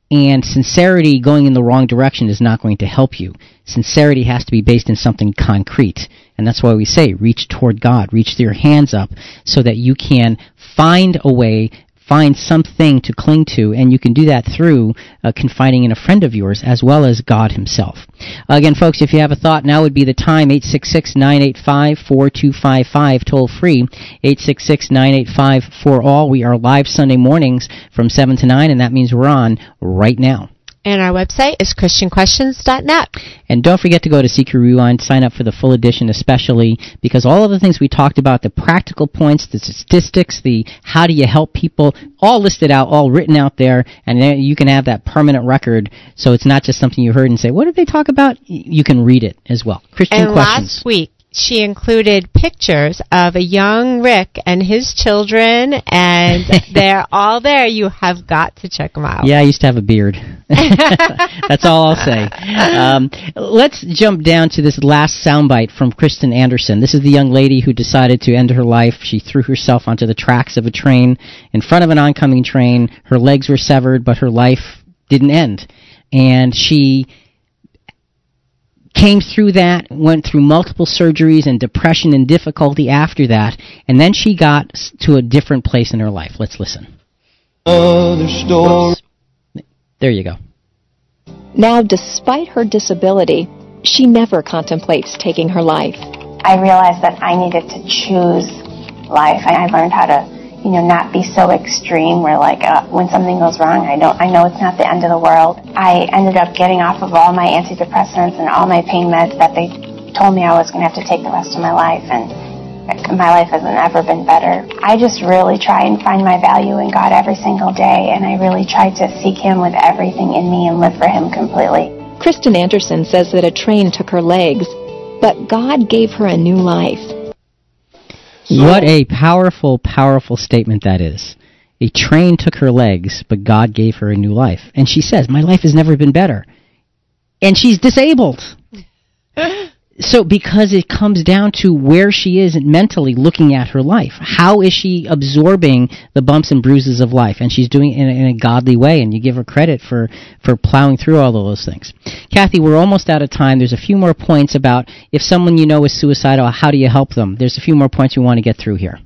And sincerity going in the wrong direction is not going to help you. Sincerity has to be based in something concrete. And that's why we say reach toward God, reach your hands up so that you can find a way find something to cling to, and you can do that through uh, confiding in a friend of yours as well as God Himself. Again, folks, if you have a thought, now would be the time. 866-985-4255, toll free. 866-985-4ALL. We are live Sunday mornings from 7 to 9, and that means we're on right now.
And our website is ChristianQuestions.net.
And don't forget to go to CQ Rewind, sign up for the full edition especially, because all of the things we talked about, the practical points, the statistics, the how do you help people, all listed out, all written out there, and there you can have that permanent record, so it's not just something you heard and say, what did they talk about? You can read it as well. Christian
and
Questions.
last week, she included pictures of a young Rick and his children, and they're all there. You have got to check them out.
Yeah, I used to have a beard. That's all I'll say. Um, let's jump down to this last soundbite from Kristen Anderson. This is the young lady who decided to end her life. She threw herself onto the tracks of a train in front of an oncoming train. Her legs were severed, but her life didn't end. And she came through that, went through multiple surgeries and depression and difficulty after that, and then she got to a different place in her life. Let's listen. There you go.
Now, despite her disability, she never contemplates taking her life.
I realized that I needed to choose life. I learned how to, you know, not be so extreme where like uh, when something goes wrong, I don't, I know it's not the end of the world. I ended up getting off of all my antidepressants and all my pain meds that they told me I was going to have to take the rest of my life and my life hasn't ever been better. I just really try and find my value in God every single day, and I really try to seek Him with everything in me and live for Him completely.
Kristen Anderson says that a train took her legs, but God gave her a new life.
What a powerful, powerful statement that is. A train took her legs, but God gave her a new life. And she says, My life has never been better. And she's disabled. so because it comes down to where she is mentally looking at her life how is she absorbing the bumps and bruises of life and she's doing it in a, in a godly way and you give her credit for for plowing through all of those things kathy we're almost out of time there's a few more points about if someone you know is suicidal how do you help them there's a few more points we want to get through here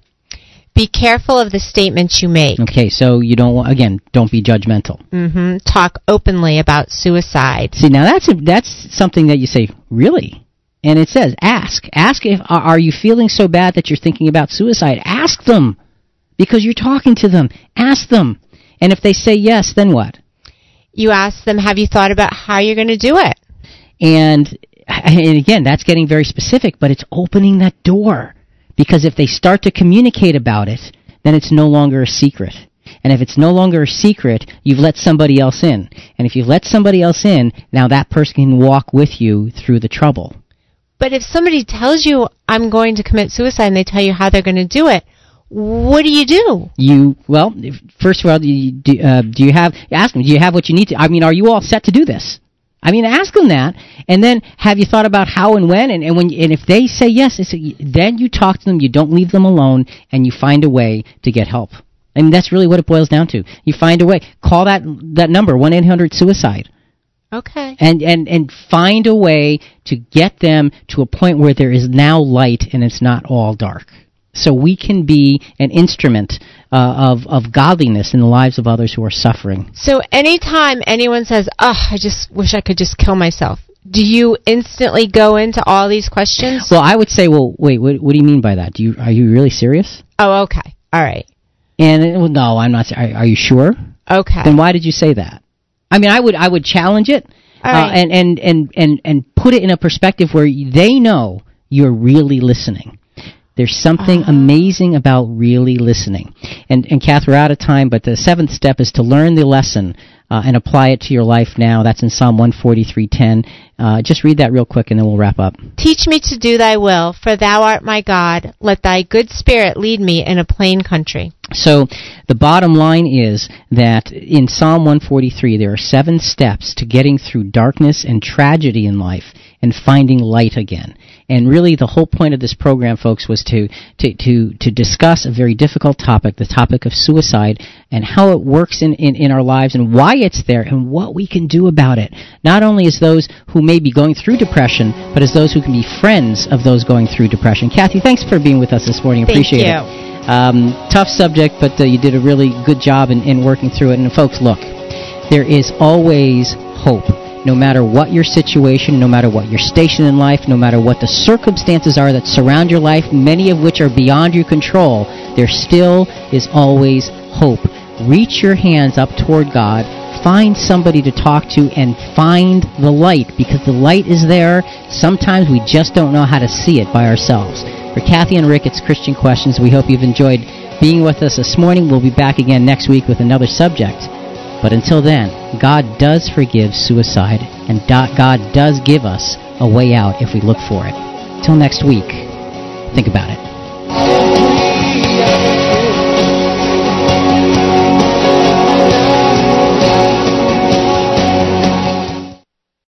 be careful of the statements you make.
Okay, so you don't want, again, don't be judgmental.
Mm-hmm. Talk openly about suicide.
See, now that's a, that's something that you say, really? And it says, ask. Ask if, are you feeling so bad that you're thinking about suicide? Ask them. Because you're talking to them. Ask them. And if they say yes, then what?
You ask them, have you thought about how you're going to do it?
And, and again, that's getting very specific, but it's opening that door. Because if they start to communicate about it, then it's no longer a secret. And if it's no longer a secret, you've let somebody else in. And if you've let somebody else in, now that person can walk with you through the trouble.
But if somebody tells you, I'm going to commit suicide, and they tell you how they're going to do it, what do you do?
You well, first of all, do you, do, uh, do you have ask them? Do you have what you need to? I mean, are you all set to do this? I mean, ask them that, and then have you thought about how and when, and, and when, and if they say yes, then you talk to them. You don't leave them alone, and you find a way to get help. Mean, that's really what it boils down to. You find a way. Call that that number one eight hundred suicide.
Okay.
And, and and find a way to get them to a point where there is now light and it's not all dark. So we can be an instrument uh, of of godliness in the lives of others who are suffering.
So anytime anyone says, "Oh, I just wish I could just kill myself," do you instantly go into all these questions?
Well, I would say, well, wait, what, what do you mean by that? Do you are you really serious?
Oh, okay. All right.
And well, no, I'm not. Are, are you sure?
Okay.
Then why did you say that? I mean, I would I would challenge it uh, and, and and and and put it in a perspective where they know you're really listening. There's something amazing about really listening. And and Kath, we're out of time, but the seventh step is to learn the lesson uh, and apply it to your life now. That's in Psalm 143:10. Uh, just read that real quick, and then we'll wrap up.
Teach me to do thy will, for thou art my God. Let thy good spirit lead me in a plain country.
So the bottom line is that in Psalm 143 there are seven steps to getting through darkness and tragedy in life and finding light again. And really the whole point of this program folks was to to to, to discuss a very difficult topic, the topic of suicide and how it works in, in, in our lives and why it's there and what we can do about it. Not only as those who may be going through depression, but as those who can be friends of those going through depression. Kathy, thanks for being with us this morning.
Thank
Appreciate
you.
it. Um, tough subject, but uh, you did a really good job in, in working through it. And folks, look, there is always hope. No matter what your situation, no matter what your station in life, no matter what the circumstances are that surround your life, many of which are beyond your control, there still is always hope. Reach your hands up toward God, find somebody to talk to, and find the light because the light is there. Sometimes we just don't know how to see it by ourselves. For Kathy and Rick, it's Christian Questions. We hope you've enjoyed being with us this morning. We'll be back again next week with another subject. But until then, God does forgive suicide, and God does give us a way out if we look for it. Till next week, think about it.